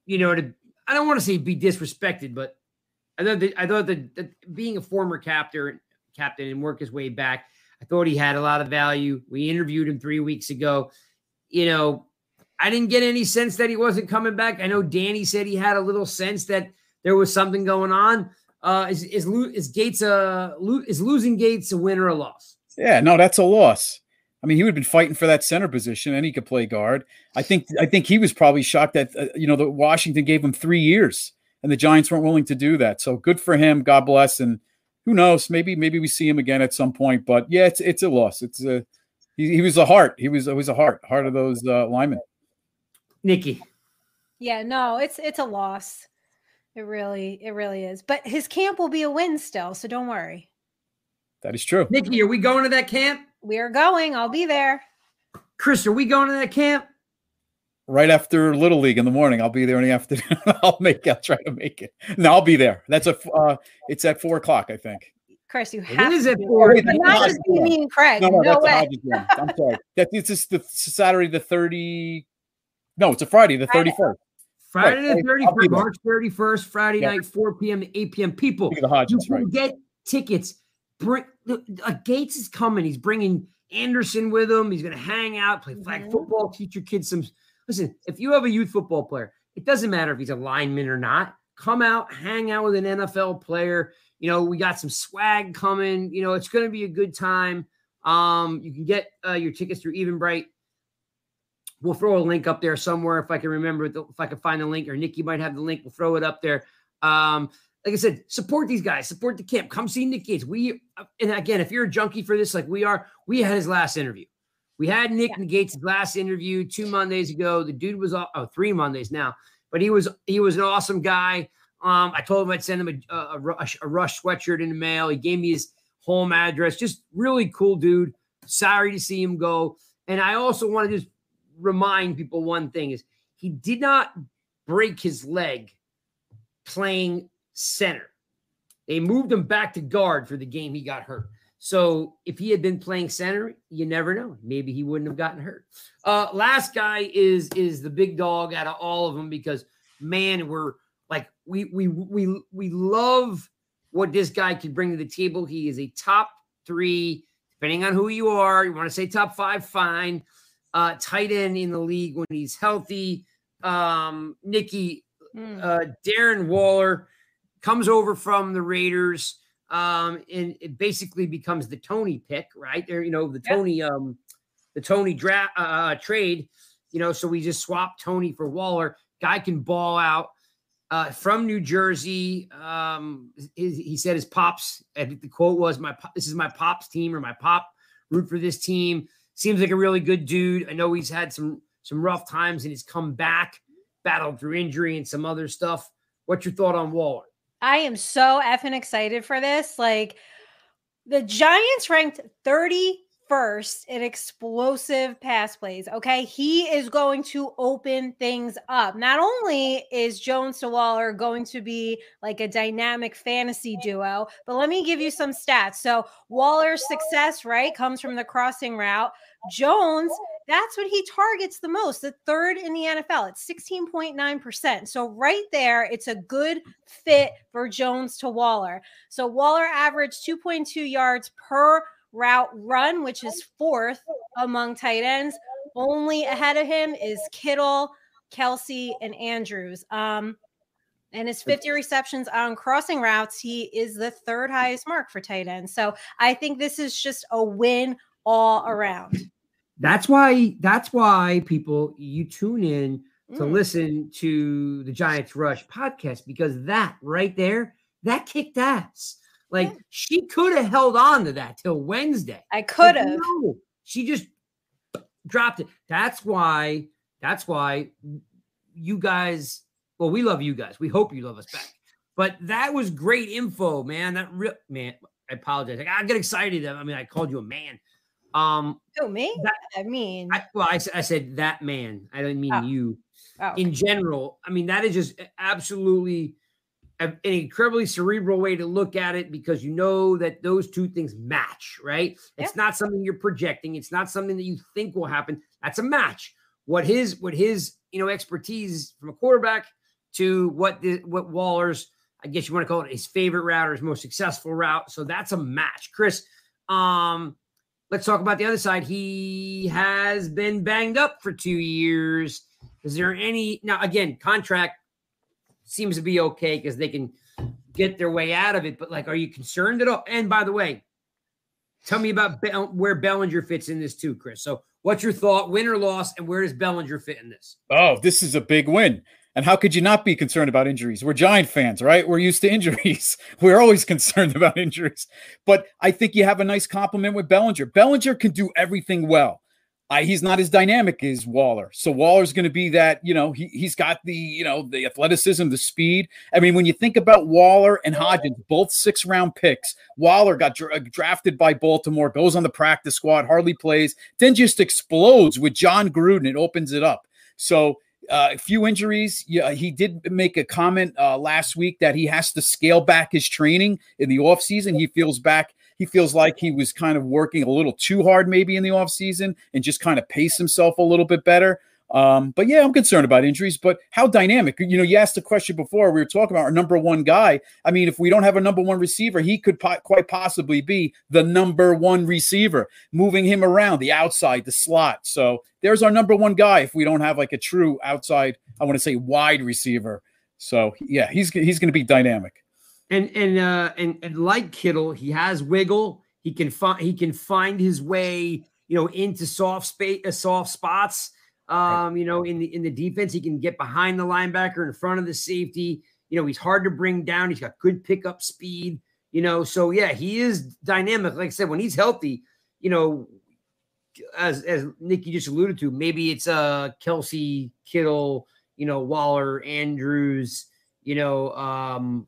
you know, to I don't want to say be disrespected, but I thought that I thought that, that being a former captain captain and work his way back, I thought he had a lot of value. We interviewed him three weeks ago. You know, I didn't get any sense that he wasn't coming back. I know Danny said he had a little sense that there was something going on. Uh, is is is Gates a is losing Gates a win or a loss? Yeah, no, that's a loss. I mean, he would have been fighting for that center position, and he could play guard. I think. I think he was probably shocked that uh, you know that Washington gave him three years, and the Giants weren't willing to do that. So good for him. God bless. And who knows? Maybe maybe we see him again at some point. But yeah, it's it's a loss. It's a he, he was a heart. He was always a heart heart of those uh, linemen. Nikki. Yeah, no, it's it's a loss. It really, it really is. But his camp will be a win still, so don't worry. That is true. Nikki, are we going to that camp? We are going. I'll be there. Chris, are we going to that camp? Right after Little League in the morning, I'll be there in the afternoon. I'll make. I'll try to make it. No, I'll be there. That's a. Uh, it's at four o'clock, I think. Chris, you It have is to at be four. there. Wait, But that's not not just me and Craig. No, No, no, that's the way. I'm sorry. That it's just the Saturday the thirty. No, it's a Friday the thirty first. Friday Right, the 31st. March 31st, Friday Yeah. night, 4 p.m. to 8 p.m. People, The you can right? get tickets. Bring the, uh, Gates is coming. He's bringing Anderson with him. He's going to hang out, play flag Mhm. football, teach your kids some. Listen, if you have a youth football player, it doesn't matter if he's a lineman or not. Come out, hang out with an NFL player. You know, we got some swag coming. You know, it's going to be a good time. Um, you can get uh, your tickets through Eventbrite. We'll throw a link up there somewhere if I can remember, if I can find the link, or Nikki might have the link. We'll throw it up there. Um, like I said, support these guys, support the camp. Come see Nick Gates. We and again, if you're a junkie for this, like we are, we had his last interview. We had Nick Yeah. Gates' last interview two Mondays ago. The dude was oh three Mondays now, but he was he was an awesome guy. Um, I told him I'd send him a, a, a rush a rush sweatshirt in the mail. He gave me his home address. Just really cool dude. Sorry to see him go. And I also want to just remind people one thing is he did not break his leg playing center. They moved him back to guard for the game he got hurt. So if he had been playing center, you never know. Maybe he wouldn't have gotten hurt. Uh, last guy is is the big dog out of all of them because man, we're like we we we we love what this guy can bring to the table. He is a top three, depending on who you are. You want to say top five, fine. Uh, tight end in the league when he's healthy. Um, Nikki, mm. uh, Darren Waller comes over from the Raiders. Um, and it basically becomes the Tony pick, right? There, you know, the Tony, um, the Tony draft uh, uh, trade. You know, so we just swapped Tony for Waller. Guy can ball out. Uh, from New Jersey. Um, his, he said his pops. I think the quote was, "My this is my pops team or my pop root for this team." Seems like a really good dude. I know he's had some some rough times and he's come back, battled through injury and some other stuff. What's your thought on Waller? I am so effing excited for this. Like the Giants ranked 31st in explosive pass plays. Okay. He is going to open things up. Not only is Jones to Waller going to be like a dynamic fantasy duo, but let me give you some stats. So Waller's success, right, comes from the crossing route. Jones that's what he targets the most, the third in the NFL. It's 16.9%. So, right there, it's a good fit for Jones to Waller. So, Waller averaged 2.2 yards per route run, which is fourth among tight ends. Only ahead of him is Kittle, Kelce, and Andrews. Um, and his 50 receptions on crossing routes, he is the third highest mark for tight ends. So I think this is just a win all around. That's why that's why people you tune in to mm. listen to the Giants Rush podcast because that right there, that kicked ass. Like yeah. she could have held on to that till Wednesday. I could have. No, she just dropped it. That's why. That's why you guys. Well, we love you guys. We hope you love us back. But that was great info, man. That real man. I apologize. I get excited. I mean, I called you a man. Um, oh, me? That, I mean, I, well, I, I, said that man. I didn't mean oh. you. Oh, okay. In general, I mean that is just absolutely an incredibly cerebral way to look at it because you know that those two things match, right? Yeah. It's not something you're projecting. It's not something that you think will happen. That's a match. What his what his you know expertise from a quarterback to what the what Waller's I guess you want to call it his favorite route or his most successful route. So that's a match, Chris. Um, Let's talk about the other side. He has been banged up for two years. Is there any now? Again, contract seems to be okay because they can get their way out of it. But like, are you concerned at all? And by the way, tell me about where Bellinger fits in this too, Chris. So, what's your thought, win or loss, and where does Bellinger fit in this? Oh, this is a big win. And how could you not be concerned about injuries? We're Giant fans, right? We're used to injuries. We're always concerned about injuries. But I think you have a nice compliment with Bellinger. Bellinger can do everything well. He's not as dynamic as Waller. So Waller's going to be that, you know, he, he's got the, you know, the athleticism, the speed. I mean, when you think about Waller and Hodgins, both six round picks, Waller got dra- drafted by Baltimore, goes on the practice squad, hardly plays, then just explodes with Jon Gruden. It opens it up. So uh, a few injuries. Yeah, he did make a comment uh, last week that he has to scale back his training in the offseason. He feels back. He feels like he was kind of working a little too hard maybe in the offseason and just kind of pace himself a little bit better. Um, but yeah, I'm concerned about injuries. But how dynamic? You know, you asked the question before. We were talking about our number one guy. I mean, if we don't have a number one receiver, he could po- quite possibly be the number one receiver, moving him around the outside, the slot. So there's our number one guy. If we don't have like a true outside, I want to say wide receiver. So yeah, he's he's going to be dynamic. And and uh and and like Kittle, he has wiggle. He can find he can find his way, you know, into soft space, uh, soft spots um, you know, in the in the defense, he can get behind the linebacker in front of the safety. You know, he's hard to bring down. He's got good pickup speed. You know, so yeah, he is dynamic. Like I said, when he's healthy, you know, as as Nikki just alluded to, maybe it's uh Kelce, Kittle, you know, Waller, Andrews. You know, um,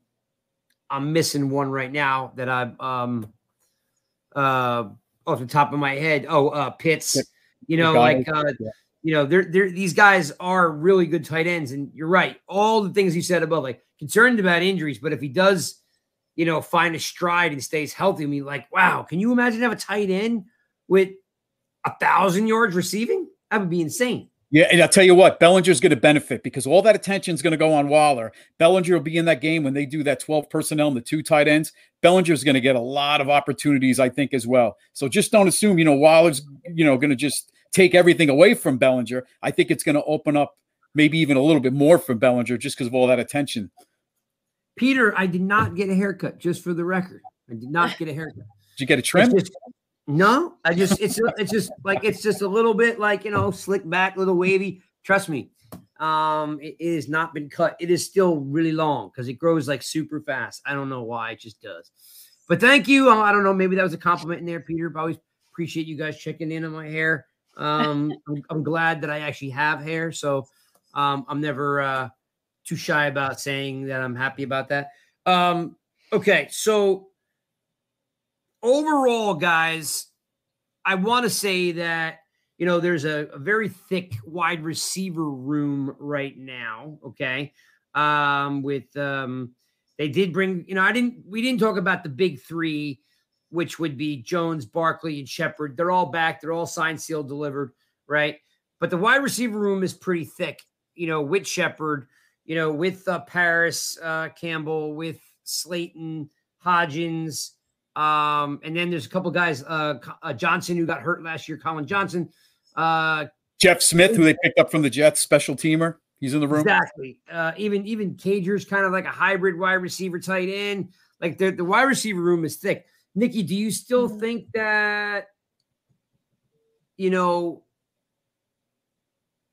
I'm missing one right now that I'm um uh off the top of my head. Oh, uh Pitts. You know, like uh, yeah you know, they're, they're these guys are really good tight ends. And you're right. All the things you said above, like concerned about injuries, but if he does, you know, find a stride and stays healthy, I mean, like, wow, can you imagine have a tight end with a thousand yards receiving? That would be insane. Yeah, and I'll tell you what, Bellinger's going to benefit because all that attention is going to go on Waller. Bellinger will be in that game when they do that 12 personnel and the two tight ends. Bellinger's going to get a lot of opportunities, I think, as well. So just don't assume, you know, Waller's, you know, going to just take everything away from Bellinger. I think it's going to open up maybe even a little bit more from Bellinger just because of all that attention. Peter, I did not get a haircut, just for the record. I did not get a haircut. Did you get a trim? Just, no, I just it's it's just like it's just a little bit like you know slick back, little wavy. Trust me, um, it, it has not been cut. It is still really long because it grows like super fast. I don't know why it just does. But thank you. I don't know. Maybe that was a compliment in there, Peter. But I always appreciate you guys checking in on my hair. Um, I'm, I'm, glad that I actually have hair, so um, I'm never uh, too shy about saying that I'm happy about that. Um, okay, so overall, guys, I want to say that you know there's a, a, very thick wide receiver room right now. Okay, um, with um, they did bring you know I didn't we didn't talk about the big three, which would be Jones, Barkley, and Shepard. They're all back. They're all signed, sealed, delivered. Right, but the wide receiver room is pretty thick. You know, with Shepard, you know, with uh, Parris uh, Campbell, with Slayton, Hodgins. Um, and then there's a couple guys, uh, uh, Johnson, who got hurt last year, Collin Johnson. Uh, Jeff Smith, who they picked up from the Jets, special teamer. He's in the room. Exactly. Uh, even even Cager's kind of like a hybrid wide receiver tight end. Like the, the wide receiver room is thick. Nikki, do you still mm-hmm. think that you know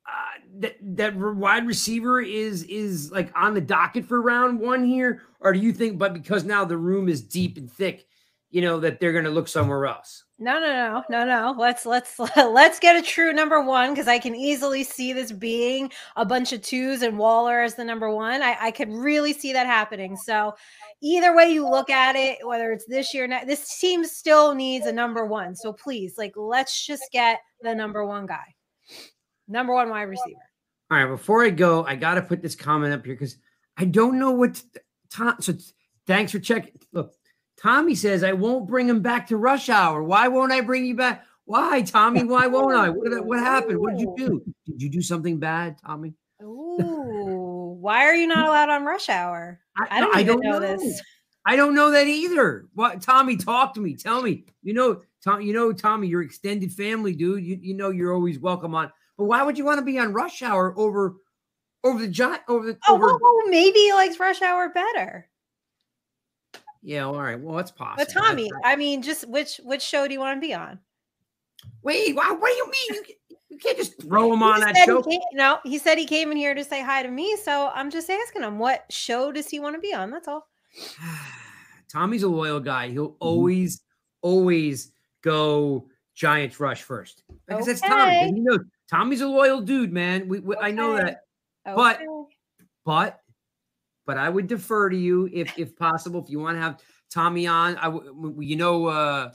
uh, that that wide receiver is is like on the docket for round one here, or do you think, but because now the room is deep and thick, you know that they're going to look somewhere else. No, no, no, no, no. Let's let's let's get a true number one because I can easily see this being a bunch of twos and Waller as the number one. I, I could really see that happening. So either way you look at it, whether it's this year, or not, this team still needs a number one. So please, like, let's just get the number one guy, number one wide receiver. All right. Before I go, I got to put this comment up here because I don't know what. To, so thanks for checking. Look, Tommy says, I won't bring him back to rush hour. Why won't I bring you back? Why, Tommy? Why won't I? What, what happened? What did you do? Did you do something bad, Tommy? Ooh, why are you not allowed on rush hour? I, I don't, I don't know, know, this. I don't know that either. What Tommy, talk to me. Tell me. You know, Tom, you know, Tommy, your extended family, dude. You, you know you're always welcome on. But why would you want to be on rush hour over over the giant over the oh, over... well, maybe he likes rush hour better. Yeah, all right. Well, it's possible. But Tommy, I mean, just which which show do you want to be on? Wait, what, what do you mean? You, you can't just throw him on that show. Came, no, he said he came in here to say hi to me, so I'm just asking him what show does he want to be on? That's all. Tommy's a loyal guy. He'll mm-hmm. always, always go Giants rush first because okay. that's Tommy. You know, Tommy's a loyal dude, man. We, we okay. I know that, okay. but but but I would defer to you if if possible. If you want to have Tommy on, I you know uh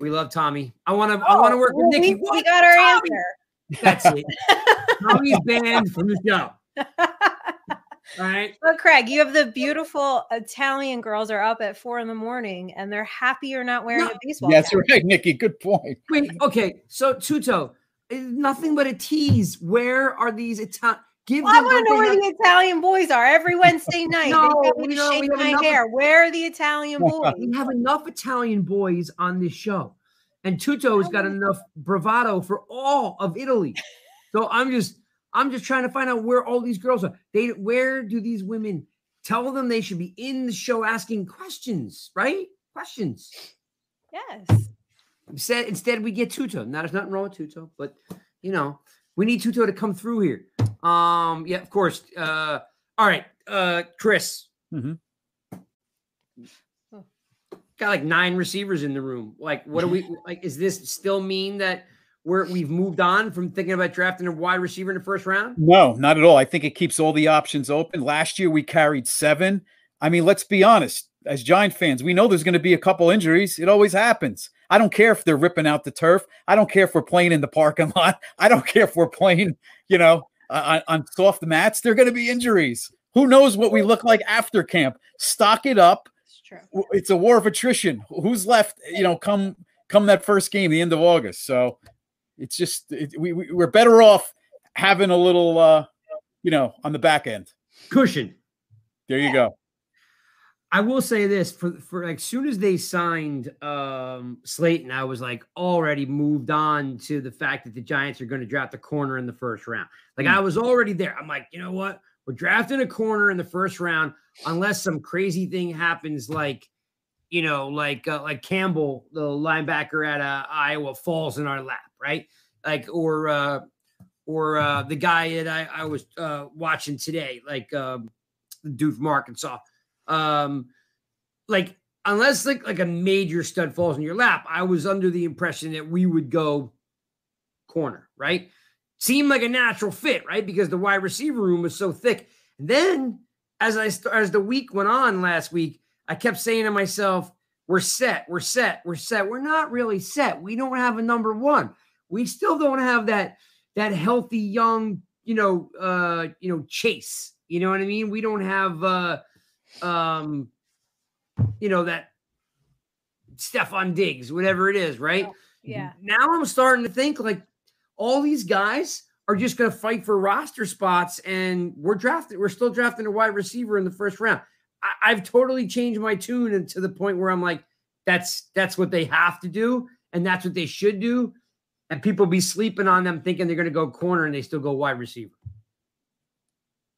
we love Tommy. I want to oh, I want to work with Nikki. We, we got our Tommy? answer. That's it. Tommy's banned from the show. All right. Well, Craig, you have the beautiful Italian girls are up at four in the morning and they're happy you're not wearing no. a baseball. That's cap. right, Nikki. Good point. Wait, okay. So Tuto, nothing but a tease. Where are these Italian? Give well, I want to know where the Italian boys are every Wednesday night. no, they know, shake my hair. Of, where are the Italian boys? We have enough Italian boys on this show, and Tuto's got enough bravado for all of Italy. So I'm just, I'm just trying to find out where all these girls are. They, where do these women tell them they should be in the show asking questions, right? Questions. Yes. Instead, instead we get Tuto. Now there's nothing wrong with Tuto, but you know, we need Tuto to come through here. Um, yeah, of course. Uh, all right, uh, Chris. Mm-hmm. Got like nine receivers in the room. Like, what do we like? Is this still mean that we're we've moved on from thinking about drafting a wide receiver in the first round? No, not at all. I think it keeps all the options open. Last year we carried seven. I mean, let's be honest. As Giant fans, we know there's going to be a couple injuries. It always happens. I don't care if they're ripping out the turf. I don't care if we're playing in the parking lot. I don't care if we're playing, you know, on, on soft mats. They're going to be injuries. Who knows what we look like after camp? Stock it up. It's true. It's a war of attrition. Who's left? You know, come come that first game, the end of August. So it's just it, we, we we're better off having a little, uh, you know, on the back end. Cushion. There you go. I will say this for for like soon as they signed um Slayton, I was like already moved on to the fact that the Giants are going to draft a corner in the first round. Like Mm. I was already there. I'm like, you know what? We're drafting a corner in the first round unless some crazy thing happens, like you know, like uh, like Campbell, the linebacker at uh, Iowa, falls in our lap, right? Like or uh or uh the guy that I, I was uh watching today, like um the dude from Arkansas um like unless like like a major stud falls in your lap i was under the impression that we would go corner right? Seemed like a natural fit right? Because the wide receiver room was so thick. And then as i as the week went on last week i kept saying to myself we're set we're set we're set. We're not really set. We don't have a number one. We still don't have that that healthy young you know uh you know chase. You know what i mean? We don't have uh um, you know, that Stefon Diggs, whatever it is, right? Yeah. Now I'm starting to think like all these guys are just going to fight for roster spots, and we're drafting. We're still drafting a wide receiver in the first round. I, I've totally changed my tune and to the point where I'm like, that's that's what they have to do, and that's what they should do. And people be sleeping on them, thinking they're going to go corner, and they still go wide receiver.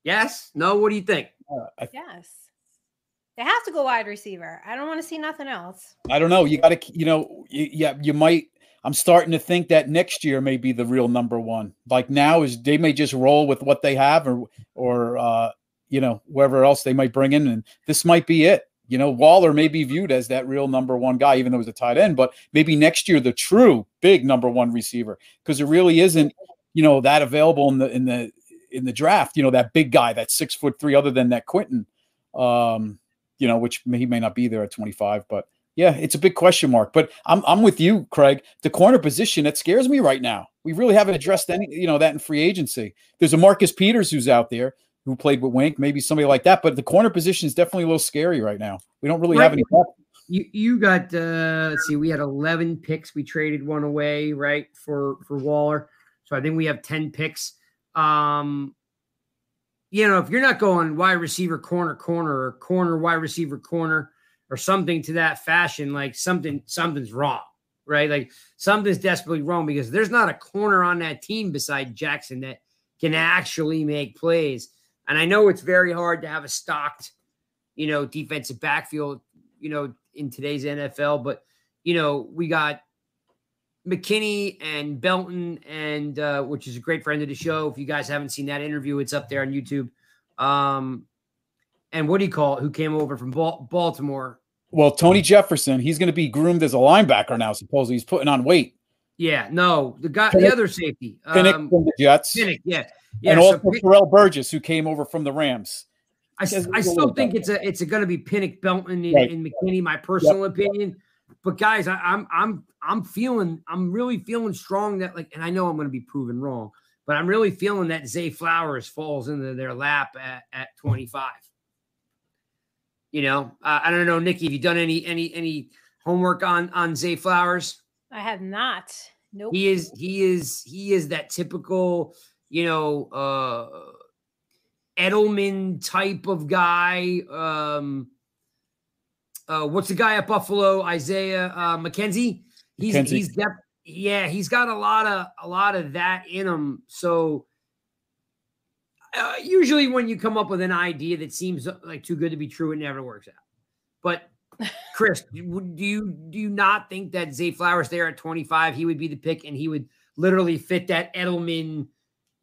Yes? No? What do you think? Uh, I, Yes. They have to go wide receiver. I don't want to see nothing else. I don't know. You got to, you know, you, yeah, you might. I'm starting to think that next year may be the real number one. Like now is they may just roll with what they have, or or uh, you know whoever else they might bring in, and this might be it. You know, Waller may be viewed as that real number one guy, even though he's a tight end. But maybe next year the true big number one receiver, because there really isn't, you know, that available in the in the in the draft. You know, that big guy, that six foot three, other than that Quentin. Um, you know, which may, he may not be there at 25, but yeah, it's a big question mark. But I'm I'm with you, Craig. The corner position that scares me right now. We really haven't addressed any, you know, that in free agency. There's a Marcus Peters who's out there who played with Wink, maybe somebody like that. But the corner position is definitely a little scary right now. We don't really have any. You you got uh let's see, we had 11 picks. We traded one away, right, for for Waller. So I think we have 10 picks. Um you know, if you're not going wide receiver corner corner or corner wide receiver corner or something to that fashion, like something something's wrong, right? Like something's desperately wrong because there's not a corner on that team beside Jackson that can actually make plays. And I know it's very hard to have a stocked, you know, defensive backfield, you know, in today's NFL, but you know, we got McKinney and Belton, and uh, which is a great friend of the show. If you guys haven't seen that interview, it's up there on YouTube. Um, and what do you call it? Who came over from Bal- Baltimore? Well, Tony Jefferson, he's going to be groomed as a linebacker now. Supposedly, he's putting on weight. Yeah, no, the guy, the other safety, Pinnock um, from the Jets, Pinnock, yeah, yeah. and so also Terrell Burgess, who came over from the Rams. I, I still think better. it's a it's going to be Pinnock Belton, and, Right. and McKinney. My personal opinion, but guys, I, I'm I'm I'm feeling I'm really feeling strong that like, and I know I'm going to be proven wrong, but I'm really feeling that Zay Flowers falls into their lap at, at 25. You know, uh, I don't know, Nikki, have you done any any any homework on on Zay Flowers? I have not. Nope. He is he is he is that typical, you know, uh Edelman type of guy. Um uh what's the guy at Buffalo? Isaiah uh McKenzie. He's McKenzie. he's def- yeah, he's got a lot of a lot of that in him. So uh, usually when you come up with an idea that seems uh, like too good to be true, it never works out. But Chris, do do you do you not think that Zay Flowers there at 25, he would be the pick and he would literally fit that Edelman,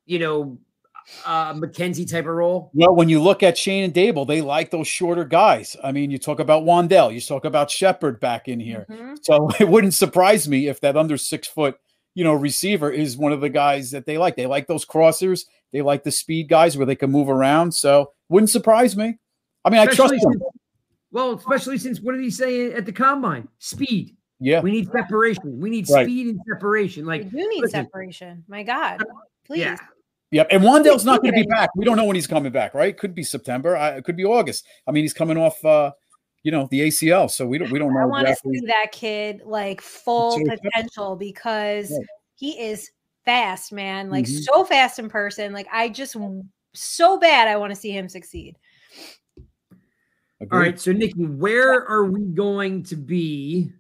you know, uh McKenzie type of role? Well, when you look at Shane and Daboll, they like those shorter guys. I mean, you talk about Wan'Dale, you talk about Shepard back in here. Mhm. So it wouldn't surprise me if that under six foot, you know, receiver is one of the guys that they like. They like those crossers. They like the speed guys where they can move around. So wouldn't surprise me. I mean, I trust Especially them. well, especially since what did he say at the combine? Speed. Yeah. We need separation. We need Right. speed and separation. We Like, do need listen. separation. My God, please. yeah, Yep. And Wan'Dale's not going to be back. We don't know when he's coming back, right? Could be September. I, it could be August. I mean, he's coming off, uh, you know, the ACL. So we don't, we don't know. I know want to see that kid like full potential because Right. he is fast, man. Like Mhm. so fast in person. Like I just so bad I want to see him succeed. All Agreed. right. So, Nikki, where are we going to be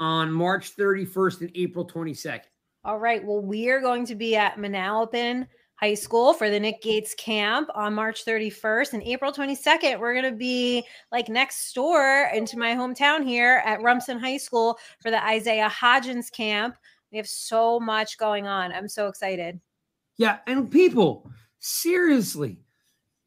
on March 31st and April 22nd? All right. Well, we are going to be at Manalapan High School for the Nick Gates camp on March 31st and April 22nd. We're going to be like next door into my hometown here at Rumson High School for the Isaiah Hodgins camp. We have so much going on. I'm so excited. Yeah. And people, seriously,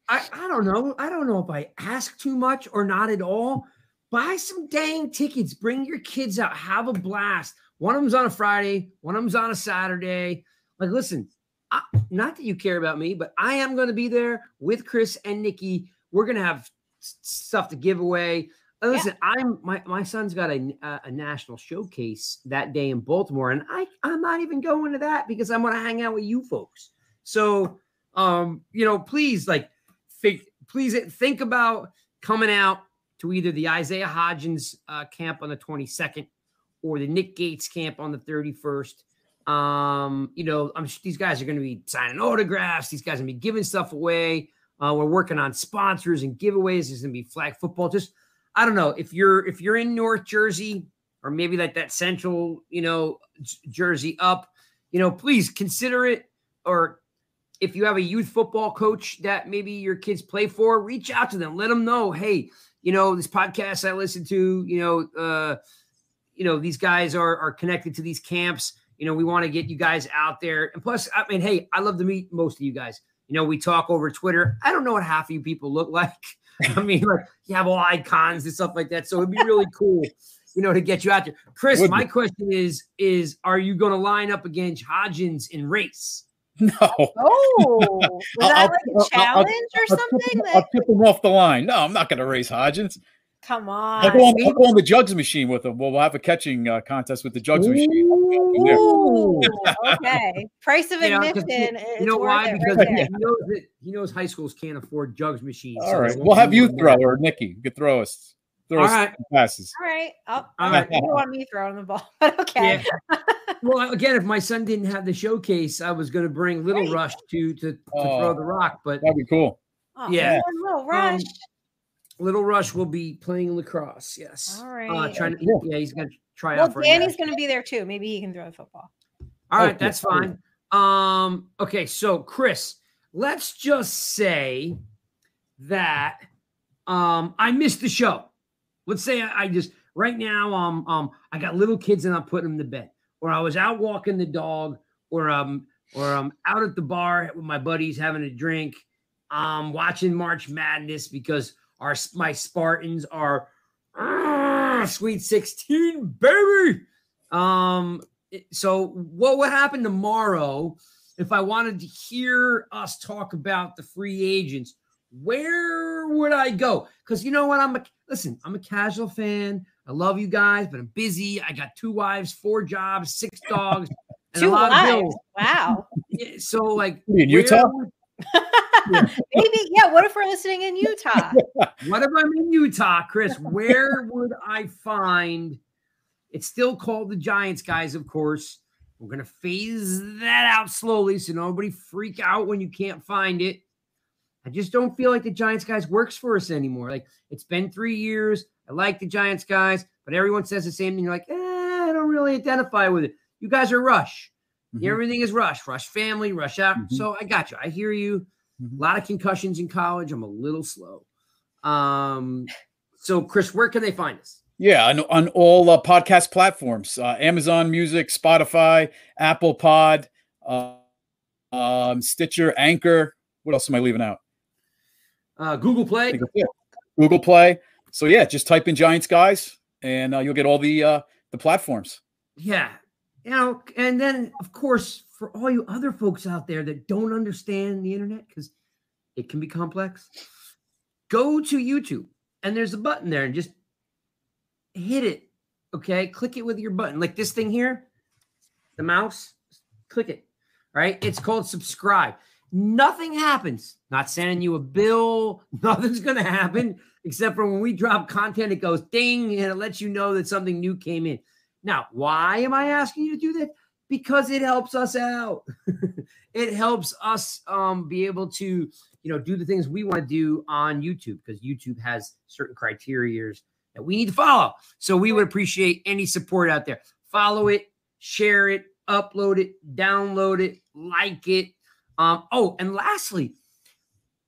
I, I don't know. I don't know if I ask too much or not at all. Buy some dang tickets. Bring your kids out. Have a blast. One of them's on a Friday, one of them's on a Saturday. Like, listen, I, not that you care about me, but I am going to be there with Chris and Nikki. We're going to have stuff to give away. And Yeah. listen, I'm my my son's got a, a a national showcase that day in Baltimore, and I I'm not even going to that because I'm going to hang out with you folks. So, um, you know, please like, think, please think about coming out to either the Isaiah Hodgins uh, camp on the 22nd or the Nick Gates camp on the 31st. Um, you know, I'm these guys are going to be signing autographs. These guys are going to be giving stuff away. Uh, we're working on sponsors and giveaways. There's going to be flag football. Just I don't know if you're if you're in North Jersey or maybe like that central, you know, Jersey up, you know, please consider it. Or if you have a youth football coach that maybe your kids play for, reach out to them. Let them know, hey, you know, this podcast I listen to, you know, uh, you know, these guys are are connected to these camps. You know, we want to get you guys out there. And plus, I mean, hey, I love to meet most of you guys. You know, we talk over Twitter. I don't know what half of you people look like. I mean, like you have all icons and stuff like that. So it'd be really cool, you know, to get you out there. Chris, Would my be. question is: is are you going to line up against Hodgins in race? No. Oh, was I'll- that I'll- like I'll- a I'll- challenge or I'll tip something? him- That- I'll tip him off the line. No, I'm not going to race Hodgins. Come I'll go, on. on, I'll go on the jugs machine with them. We'll, we'll have a catching uh, contest with the jugs machine. Ooh, okay. Price of You know, 'cause admission. you, it's you know why? it Because right he knows that he knows high schools can't afford jugs machines. All so right. We'll have you throw or Nikki. You could throw us. Throw All us right. passes. All right. I'll, All all right. right. You want me throwing the ball, but okay. Well, again, if my son didn't have the showcase, I was going to bring Little Rush to to, to Oh. throw the rock, but That'd be cool. Oh, Yeah. Little Rush. Little Rush will be playing lacrosse. Yes. All right. Uh, trying to, Cool. yeah, he's going to try well, out for. a Danny's going to be there too. Maybe he can throw the football. All right, Okay, that's cool. fine. Um, okay, so Chris, let's just say that um I missed the show. Let's say I, I just right now um um I got little kids and I'm putting them to bed, or I was out walking the dog, or um or I'm out at the bar with my buddies having a drink. Um, watching March Madness because our my Spartans are "Ah, Sweet 16, baby. Um, so what would happen tomorrow if I wanted to hear us talk about the free agents? Where would I go? Because you know what? I'm a listen, I'm a casual fan. I love you guys, but I'm busy. I got two wives, four jobs, six dogs, and Two a lot lives. of bills. Wow. So like You in Utah? where would- Maybe, yeah. What if we're listening in Utah? What if I'm in Utah, Chris? Where would I find? It's still called the Giants, guys. Of course, we're gonna phase that out slowly, so nobody freak out when you can't find it. I just don't feel like the Giants guys works for us anymore. Like it's been three years. I like the Giants guys, but everyone says the same thing. You're like, eh, I don't really identify with it. You guys are Rush. Mhm. Everything is Rush. Rush family. Rush out. Mhm. So I got you. I hear you. Mhm. A lot of concussions in college. I'm a little slow. Um, so Chris, where can they find us? Yeah, on, on all uh, podcast platforms uh, Amazon Music, Spotify, Apple Pod, uh, um, Stitcher, Anchor. What else am I leaving out? Uh, Google Play. think that's it. Google Play. So, yeah, just type in Giants Guys and uh, you'll get all the uh, the platforms. Yeah. Know, and then of course, for all you other folks out there that don't understand the internet, because it can be complex, go to YouTube and there's a button there and just hit it. Okay, click it with your button, like this thing here, the mouse. Click it. Right, it's called subscribe. Nothing happens. Not sending you a bill. Nothing's gonna happen except for when we drop content, it goes ding and it lets you know that something new came in. Now, why am I asking you to do that? Because it helps us out. it helps us um, be able to, you know, do the things we want to do on YouTube because YouTube has certain criteria that we need to follow. So we would appreciate any support out there. Follow it, share it, upload it, download it, like it. Um, oh, and lastly,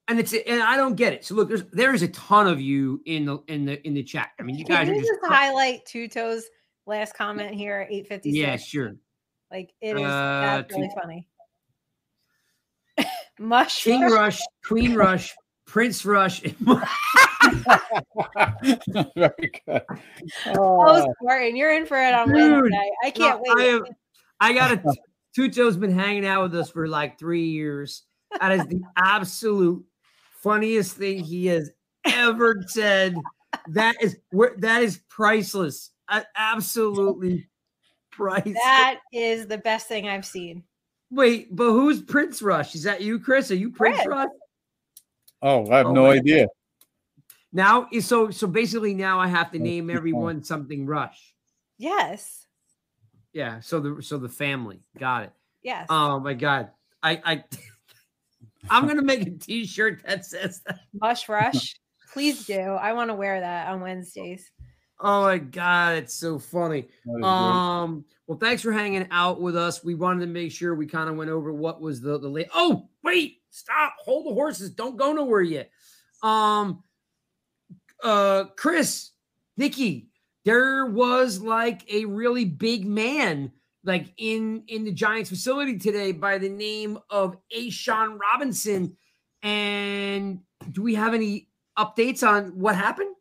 and it's and I don't get it. So look, there's there is a ton of you in the in the in the chat. I mean, you guys Can are just just highlight Two Toes last comment here at 856? yeah, sure. Like it is Uh, that's really funny. Mush King Rush. Rush, Queen Rush, Prince Rush. Very good. Oh, Spartan, you're in for it on Dude, Wednesday. I can't I wait. am- I got a Tucho's been hanging out with us for like three years. That is the absolute funniest thing he has ever said. That is that is priceless. A- absolutely priceless. that is the best thing I've seen. Wait, but who's Prince Rush? Is that you, Chris? Are you Prince Chris. Rush? Oh, I have Oh, no my idea. Now, so so basically now I have to name good everyone something Rush. Yes. Yeah, so the so the family got it. Yes. Oh my god, I I I'm gonna make a T-shirt that says that. Mush Rush. Please do. I want to wear that on Wednesdays. Oh my god, it's so funny. That is great. Um, well, thanks for hanging out with us. We wanted to make sure we kind of went over what was the the late. Oh, wait, stop, hold the horses, don't go nowhere yet. Um, uh, Chris, Nikki, there was like a really big man like in in the Giants facility today by the name of A'Shawn Robinson. And do we have any updates on what happened?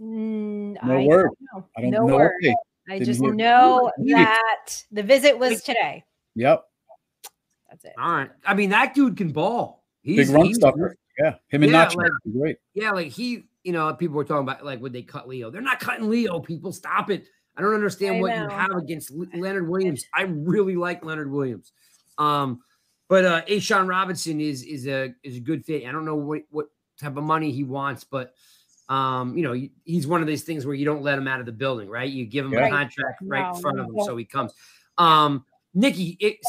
Mm, No I word. don't know. I don't no know. word. I Didn't just hear- know that the visit was today. Yep. That's it. All right. I mean, that dude can ball. Big run he's- stuffer. Yeah. Him and Yeah, Nacho. like- great. Yeah, like he, you know, people were talking about like would they cut Leo? They're not cutting Leo. People, stop it. I don't understand I what you have against Leonard Williams. I really like Leonard Williams. Um, but uh A'Shawn Robinson is is a is a good fit. I don't know what what type of money he wants, but um, you know, he's one of these things where you don't let him out of the building, right? You give him Yeah. a contract right in front no, of him no. so he comes. Um, Nikki, it's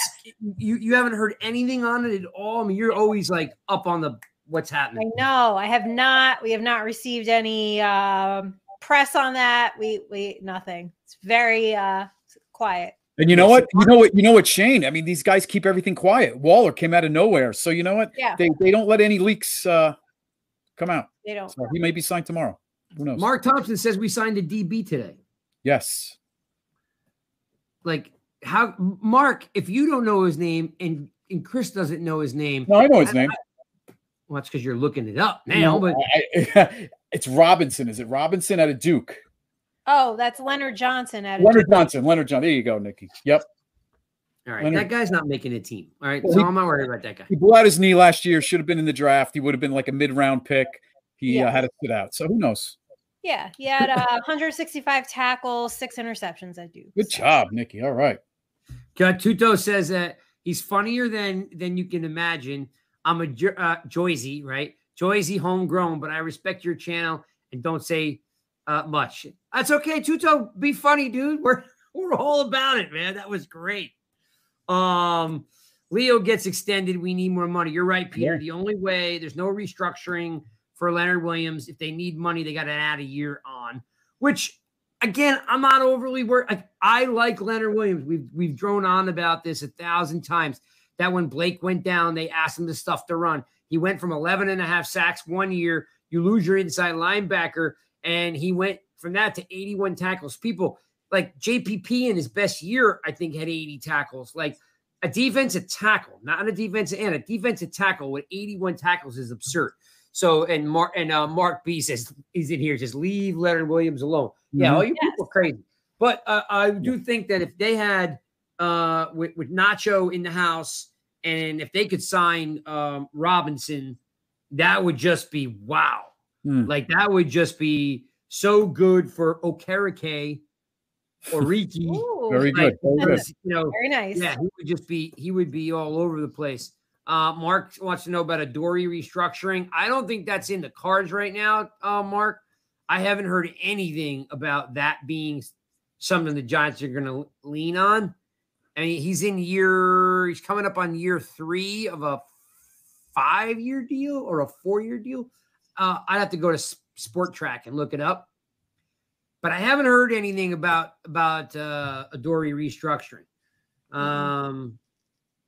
you you haven't heard anything on it at all. I mean, you're always like up on the what's happening. I know. I have not. We have not received any um, press on that. We we nothing. It's very uh, quiet. And you know what? You know what? You know what, Shane? I mean, these guys keep everything quiet. Waller came out of nowhere. So you know what? Yeah. They they don't let any leaks uh come out. They don't. So he may be signed tomorrow. Who knows? Mark Thompson says we signed a DB today. Yes. Like how Mark, if you don't know his name and and Chris doesn't know his name, No, I know his I- name. well, that's because you're looking it up now. No, But I- it's Robinson. Is it Robinson out of Duke? Oh, that's Leonard Johnson at Leonard Johnson. Leonard Johnson. There you go, Nikki. Yep. All right, Leonard- that guy's not making a team. All right, Well, so he- I'm not worried about that guy. He blew out his knee last year. Should have been in the draft. He would have been like a mid-round pick. He uh, had to sit out. So who knows? Yeah, he had uh, 165 tackles, six interceptions at Duke. Good so- job, Nikki. All right. God, Tuto says that he's funnier than than you can imagine. I'm a Jo- uh, Joyzy, right? Joyzy homegrown, but I respect your channel and don't say uh, much. That's okay, Tuto. Be funny, dude. We're we're all about it, man. That was great. Um, Leo gets extended. We need more money. You're right, Peter. Yeah. The only way there's no restructuring for Leonard Williams. If they need money, they got to add a year on. Which, again, I'm not overly worried. Like, I like Leonard Williams. We've we've drone on about this a thousand times. That when Blake went down, they asked him to stuff to run. He went from 11 and a half sacks one year. You lose your inside linebacker, and he went from that to 81 tackles. People like JPP in his best year, I think, had 80 tackles. Like a defensive tackle, not a defensive end, a defensive tackle with 81 tackles is absurd. So and Mark and uh, Mark B says he's in here. Just leave Leonard Williams alone. Yeah, Mhm. all you people are crazy. But uh, I do think that if they had uh, with, with Nacho in the house, and if they could sign um, Robinson, that would just be wow. Hmm. Like that would just be so good for Okereke or Riki. Very good. Very good. you know, very nice. yeah, he would just be he would be all over the place. Uh, Mark wants to know about a Dory restructuring. I don't think that's in the cards right now, uh, Mark. I haven't heard anything about that being something the Giants are going to lean on. And he's in year, he's coming up on year three of a five year deal or a four year deal. Uh, I'd have to go to S- Spotrac and look it up. But I haven't heard anything about about uh, a Dory restructuring. Um,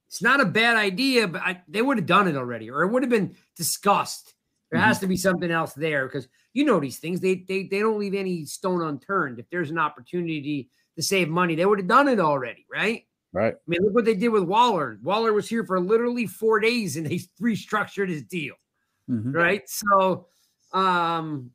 it's not a bad idea, but I, they would have done it already, or it would have been discussed. There has to be something else there because you know these things. They they they don't leave any stone unturned. If there's an opportunity to save money, they would have done it already, right? Right. I mean, look what they did with Waller. Waller was here for literally four days and they restructured his deal, Mhm. right? So, um,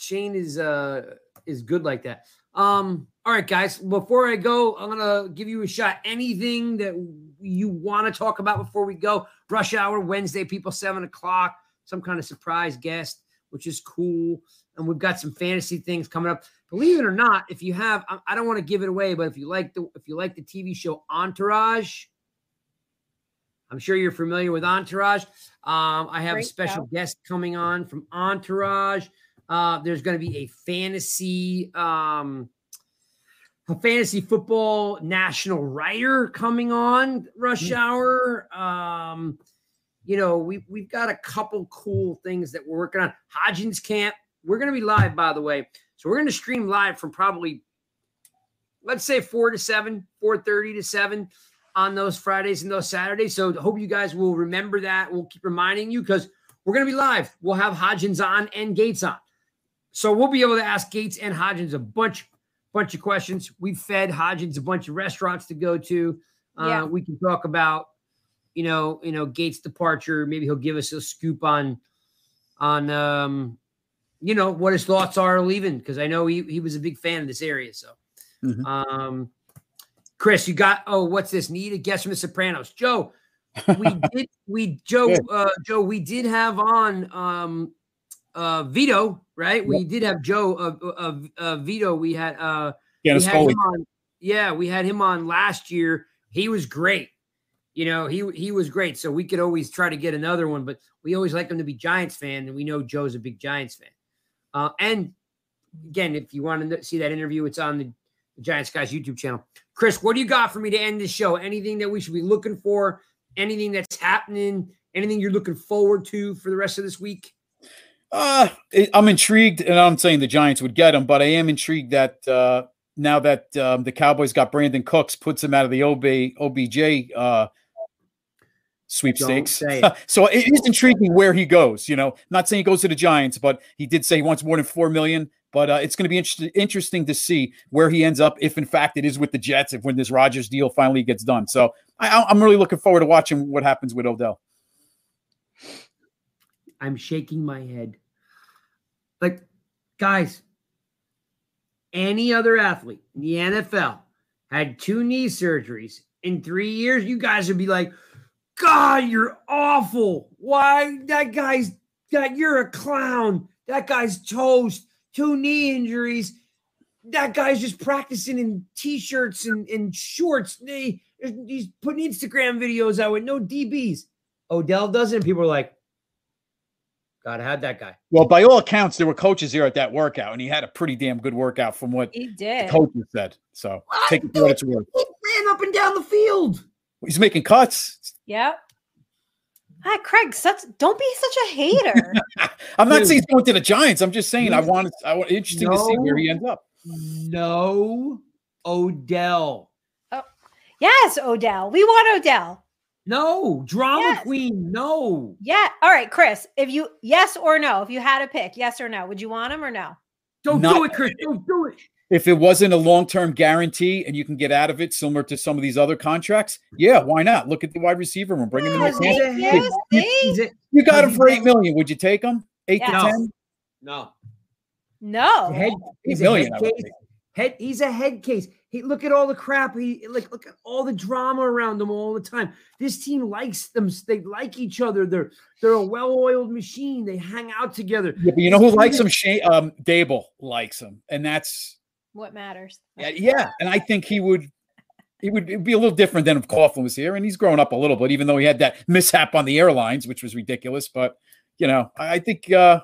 Schoen is uh is good like that. Um, all right, guys. Before I go, I'm gonna give you a shot. Anything that you want to talk about before we go? Rush hour Wednesday, people seven o'clock. Some kind of surprise guest, which is cool. And we've got some fantasy things coming up. Believe it or not, if you have, I- don't want to give it away, but if you like the if you like the TV show Entourage, I'm sure you're familiar with Entourage. Um, I have a special show. guest coming on from Entourage. Uh, there's going to be a fantasy, um, a fantasy football national writer coming on Rush Hour. Um, you know, we we've got a couple cool things that we're working on. Hodgins Camp. We're going to be live, by the way. So we're going to stream live from probably, let's say four to seven, four thirty to seven on those Fridays and those Saturdays. So hope you guys will remember that. We'll keep reminding you because we're going to be live. We'll have Hodgins on and Gates on. So we'll be able to ask Gates and Hodgins a bunch, bunch of questions. We've fed Hodgins a bunch of restaurants to go to. Uh, Yeah. We can talk about, you know, you know, Gates' departure. Maybe he'll give us a scoop on, on, um, you know, what his thoughts are leaving because I know he he was a big fan of this area. So, Mhm. um, Chris, you got oh, what's this? Need a guess from the Sopranos, Joe. We did we Joe uh Joe we did have on um uh Vito right? We did have Joe uh, uh, uh Vito we had uh Yeah, we had him on yeah we had him on last year. He was great you know he he was great. So we could always try to get another one but we always like him to be Giants fan and we know Joe's a big Giants fan. Uh and again if you want to see that interview it's on the, the Giants guys YouTube channel. Chris what do you got for me to end this show? Anything that we should be looking for? Anything that's happening? Anything you're looking forward to for the rest of this week Uh, I'm intrigued, and I'm saying the Giants would get him, but I am intrigued that uh, now that um, the Cowboys got Brandin Cooks, puts him out of the OB, OBJ uh, sweepstakes. it. so it is intriguing where he goes. You know, not saying he goes to the Giants, but he did say he wants more than four million. But uh, it's going to be inter- interesting to see where he ends up, if in fact it is with the Jets, if when this Rodgers deal finally gets done. So I, I'm really looking forward to watching what happens with Odell. I'm shaking my head. Like, guys, any other athlete in the NFL had two knee surgeries in three years, you guys would be like, God, you're awful. Why? That guy's that you're a clown. That guy's toast. Two knee injuries. That guy's just practicing in t shirts and, and shorts. They, he's putting Instagram videos out with no DBs. Odell doesn't. People are like, God, how'd that guy? Well, by all accounts, there were coaches here at that workout, and he had a pretty damn good workout from what He the did. coaches said. So What? take it for what it's worth. He ran up and down the field. He's making cuts. Yep. Hi, Craig. Such don't be such a hater. I'm not Dude. saying he's going to the Giants. I'm just saying I He's- want I want interesting to see where he ends up. No, Odell. Oh yes, Odell. We want Odell. No, drama Yes. queen. No. Yeah. All right, Chris. If you yes or no, if you had a pick, yes or no, would you want him or no? Don't Not- do it, Chris. Don't do it. If it wasn't a long term guarantee and you can get out of it, similar to some of these other contracts, yeah, why not? Look at the wide receiver and bring him in. The He's camp. a thank head- you. he's You got him for eight million. Would you take him? Eight Yeah. to ten? No. No. Head, he's a million, head case. Head, he's a head case. He look at all the crap. He like look at all the drama around them all the time. This team likes them. They like each other. They're they're a well-oiled machine. They hang out together. Yeah, but you know who likes them? Schoen um, Daboll likes him, and that's what matters. Yeah, yeah, and I think he would. It would be a little different than if Coughlin was here, and he's grown up a little bit, even though he had that mishap on the airlines, which was ridiculous. But you know, I think uh,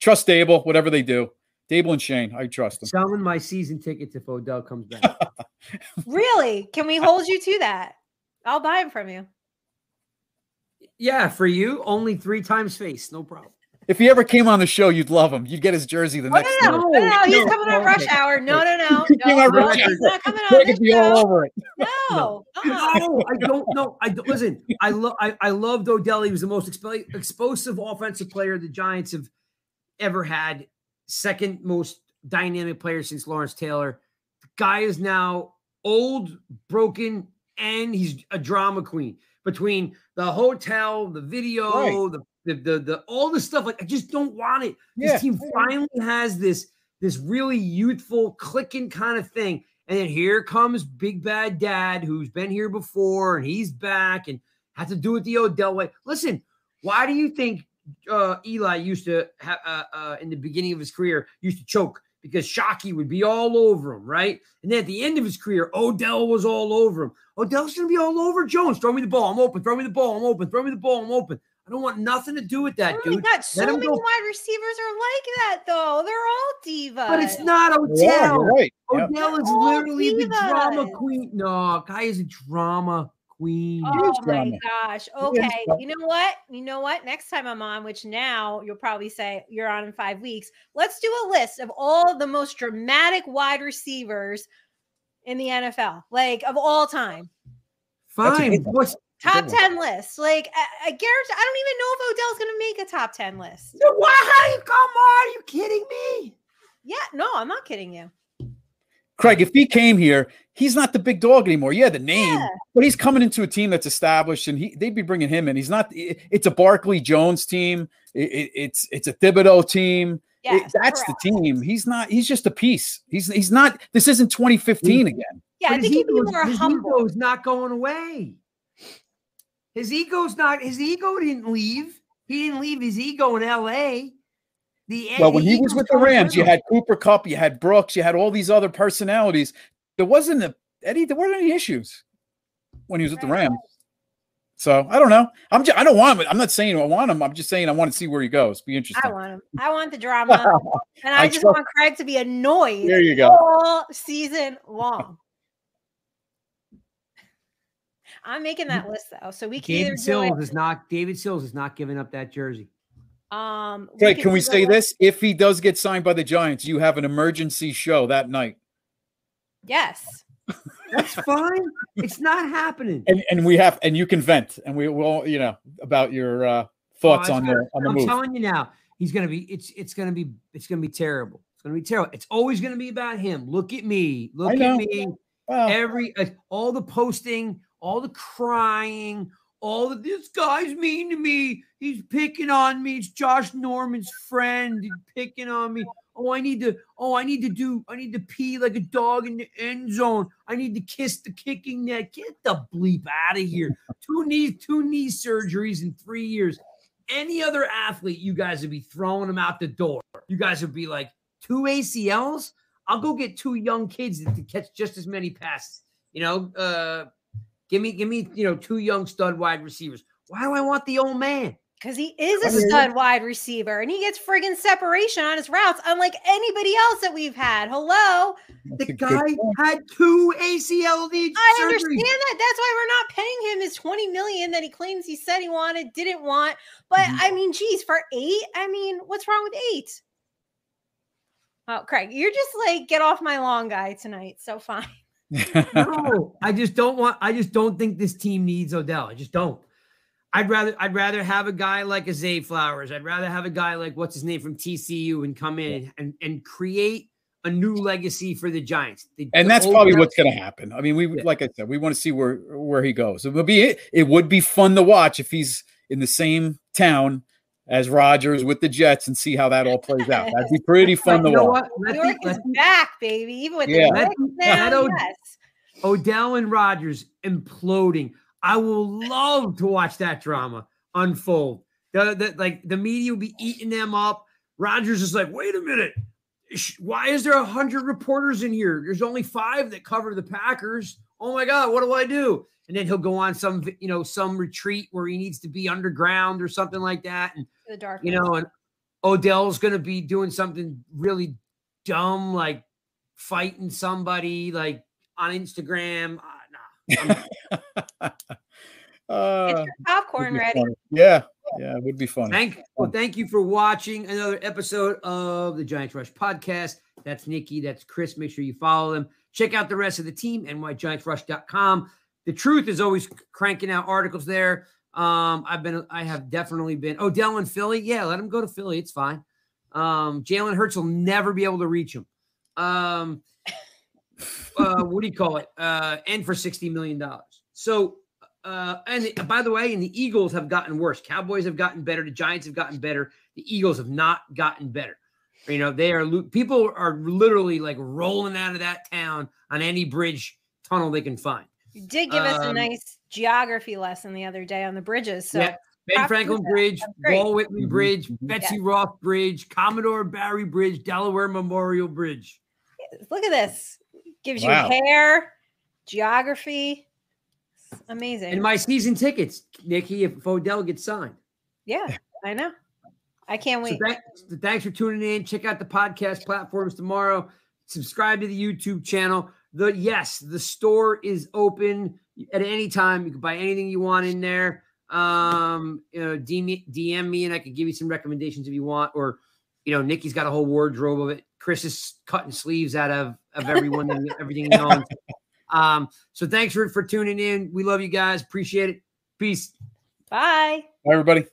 trust Daboll, whatever they do. Daboll and Schoen, I trust them. Selling my season tickets if Odell comes back. really? Can we hold you to that? I'll buy them from you. Yeah, for you, only three times face, no problem. If he ever came on the show, you'd love him. You'd get his jersey the oh, next no, no, no, no, he's no, coming on rush hour. No, no, no. no, no he's not coming on this show. All over it. No, no, uh-uh. no I don't know. I don't listen. I love. I, I loved Odell. He was the most exp- explosive offensive player the Giants have ever had. Second most dynamic player since Lawrence Taylor. The guy is now old, broken, and he's a drama queen. Between the hotel, the video, right. the the, the the all the stuff. Like I just don't want it. Yeah. This team finally has this this really youthful clicking kind of thing. And then here comes Big Bad Dad, who's been here before, and he's back and has to do it the Odell way. Listen, why do you think uh, Eli used to have uh, uh, in the beginning of his career used to choke because Shockey would be all over him, right? And then at the end of his career, Odell was all over him. Odell's gonna be all over Jones. Throw me the ball, I'm open. Throw me the ball, I'm open. Throw me the ball, I'm open. I don't want nothing to do with that, oh dude. God, so many go. wide receivers are like that, though. They're all divas. But it's not Odell. Yeah, right. Odell yep. is literally the drama queen. No, guy is a drama queen. Oh my gosh. Okay. You know what? You know what? Next time I'm on, which now you'll probably say you're on in five weeks, let's do a list of all the most dramatic wide receivers in the NFL, like of all time. Fine. What's top 10 list. Like, I, I guarantee, I don't even know if Odell's going to make a top 10 list. Why? Come on. Are you kidding me? Yeah, no, I'm not kidding you. Craig, if he came here, he's not the big dog anymore. Yeah, the name, yeah. but he's coming into a team that's established, and he they'd be bringing him in. He's not. It, it's a Barkley Jones team. It, it's it's a Thibodeaux team. Yes, that's correct. the team. He's not. He's just a piece. He's he's not. This isn't 2015 again. Yeah, but I think he'd be more his humble. Ego's not going away. His ego's not. His ego didn't leave. He didn't leave his ego in L.A. The, well, when he was with the Rams, you had Cooper Kupp, you had Brooks, you had all these other personalities. There wasn't a Eddie. There weren't any issues when he was with the Rams. So I don't know. I'm just, I don't want him. I'm not saying I want him. I'm just saying I want to see where he goes. Be interesting. I want him. I want the drama, and I, I just trust- want Craig to be annoyed. There you go. All season long. I'm making that list though, so we can. David Sills is not. David Sills is not giving up that jersey. Um, Craig, can, can we say this? If he does get signed by the Giants, you have an emergency show that night. Yes. That's fine. It's not happening. And and we have and you can vent and we will, you know, about your uh thoughts oh, on the on the I'm move. telling you now, he's gonna be it's it's gonna be it's gonna be terrible. It's gonna be terrible. It's always gonna be about him. Look at me. Look at me. Every uh, all the posting, all the crying, all of this guy's mean to me. He's picking on me. It's Josh Norman's friend. He's picking on me. Oh, I need to. Oh, I need to do. I need to pee like a dog in the end zone. I need to kiss the kicking net. Get the bleep out of here. two knee, two knee surgeries in three years. Any other athlete, you guys would be throwing them out the door. You guys would be like two ACLs. I'll go get two young kids to catch just as many passes. You know, uh, give me, give me, you know, two young stud wide receivers. Why do I want the old man? Because he is a stud wide receiver and he gets friggin' separation on his routes, unlike anybody else that we've had. Hello. That's the guy had two ACL I surgeries. understand that. That's why we're not paying him his 20 million that he claims he said he wanted, didn't want. But mm-hmm. I mean, geez, for eight, I mean, what's wrong with eight? Oh, Craig, you're just like get off my lawn guy tonight. So fine. no, I just don't want I just don't think this team needs Odell. I just don't. I'd rather I'd rather have a guy like a Zay Flowers. I'd rather have a guy like what's his name from TCU and come in and, and create a new legacy for the Giants. The, and the that's probably what's going to happen. I mean, we yeah. like I said, we want to see where where he goes. It would be it would be fun to watch if he's in the same town as Rodgers with the Jets and see how that all plays out. That'd be pretty fun to watch. what? Let New York let is back, baby. Even with Yeah. the Let- Knicks now, yes. Odell and Rodgers imploding. I will love to watch that drama unfold. The, the like the media will be eating them up. Rodgers is like, wait a minute. Why is there a hundred reporters in here? There's only five that cover the Packers. Oh my God, what do I do? And then he'll go on some, you know, some retreat where he needs to be underground or something like that. And The dark. you know, and Odell's going to be doing something really dumb, like fighting somebody, like on Instagram. Uh, nah. Get your would popcorn ready. funny. Yeah, yeah, it would be fun. Thank well, thank you for watching another episode of the Giants Rush podcast. That's Nikki, that's Chris. Make sure you follow them. Check out the rest of the team, nygiantsrush.com. The truth is always cranking out articles there. Um, I've been, I have definitely been. Odell in Philly, yeah, let him go to Philly. It's fine. Um, Jalen Hurts will never be able to reach him. Um, uh, what do you call it? Uh, and for sixty million dollars. So uh, and the- by the way, and the Eagles have gotten worse. Cowboys have gotten better. The Giants have gotten better. The Eagles have not gotten better. You know, they are people are literally like rolling out of that town on any bridge tunnel they can find. You did give us a Um, nice geography lesson the other day on the bridges. So Yeah, Ben Franklin. Bridge, That's. Walt Whitman Mhm, Bridge, mhm. Betsy Ross Bridge, Commodore Barry Bridge, Delaware Memorial Bridge. look at this. Gives Wow. you hair, geography. It's amazing. And my season tickets, Nikki, if Odell gets signed. yeah, I know. I can't wait. thank- so thanks for tuning in. Check out the podcast platforms tomorrow. Subscribe to the YouTube channel. The yes, the store is open at any time. You can buy anything you want in there. Um, you know, DM, DM me and I can give you some recommendations if you want. Or, you know, Nikki's got a whole wardrobe of it. Chris is cutting sleeves out of of everyone and everything he owns. Um, so thanks for for tuning in. We love you guys. Appreciate it. Peace. Bye. Bye, everybody.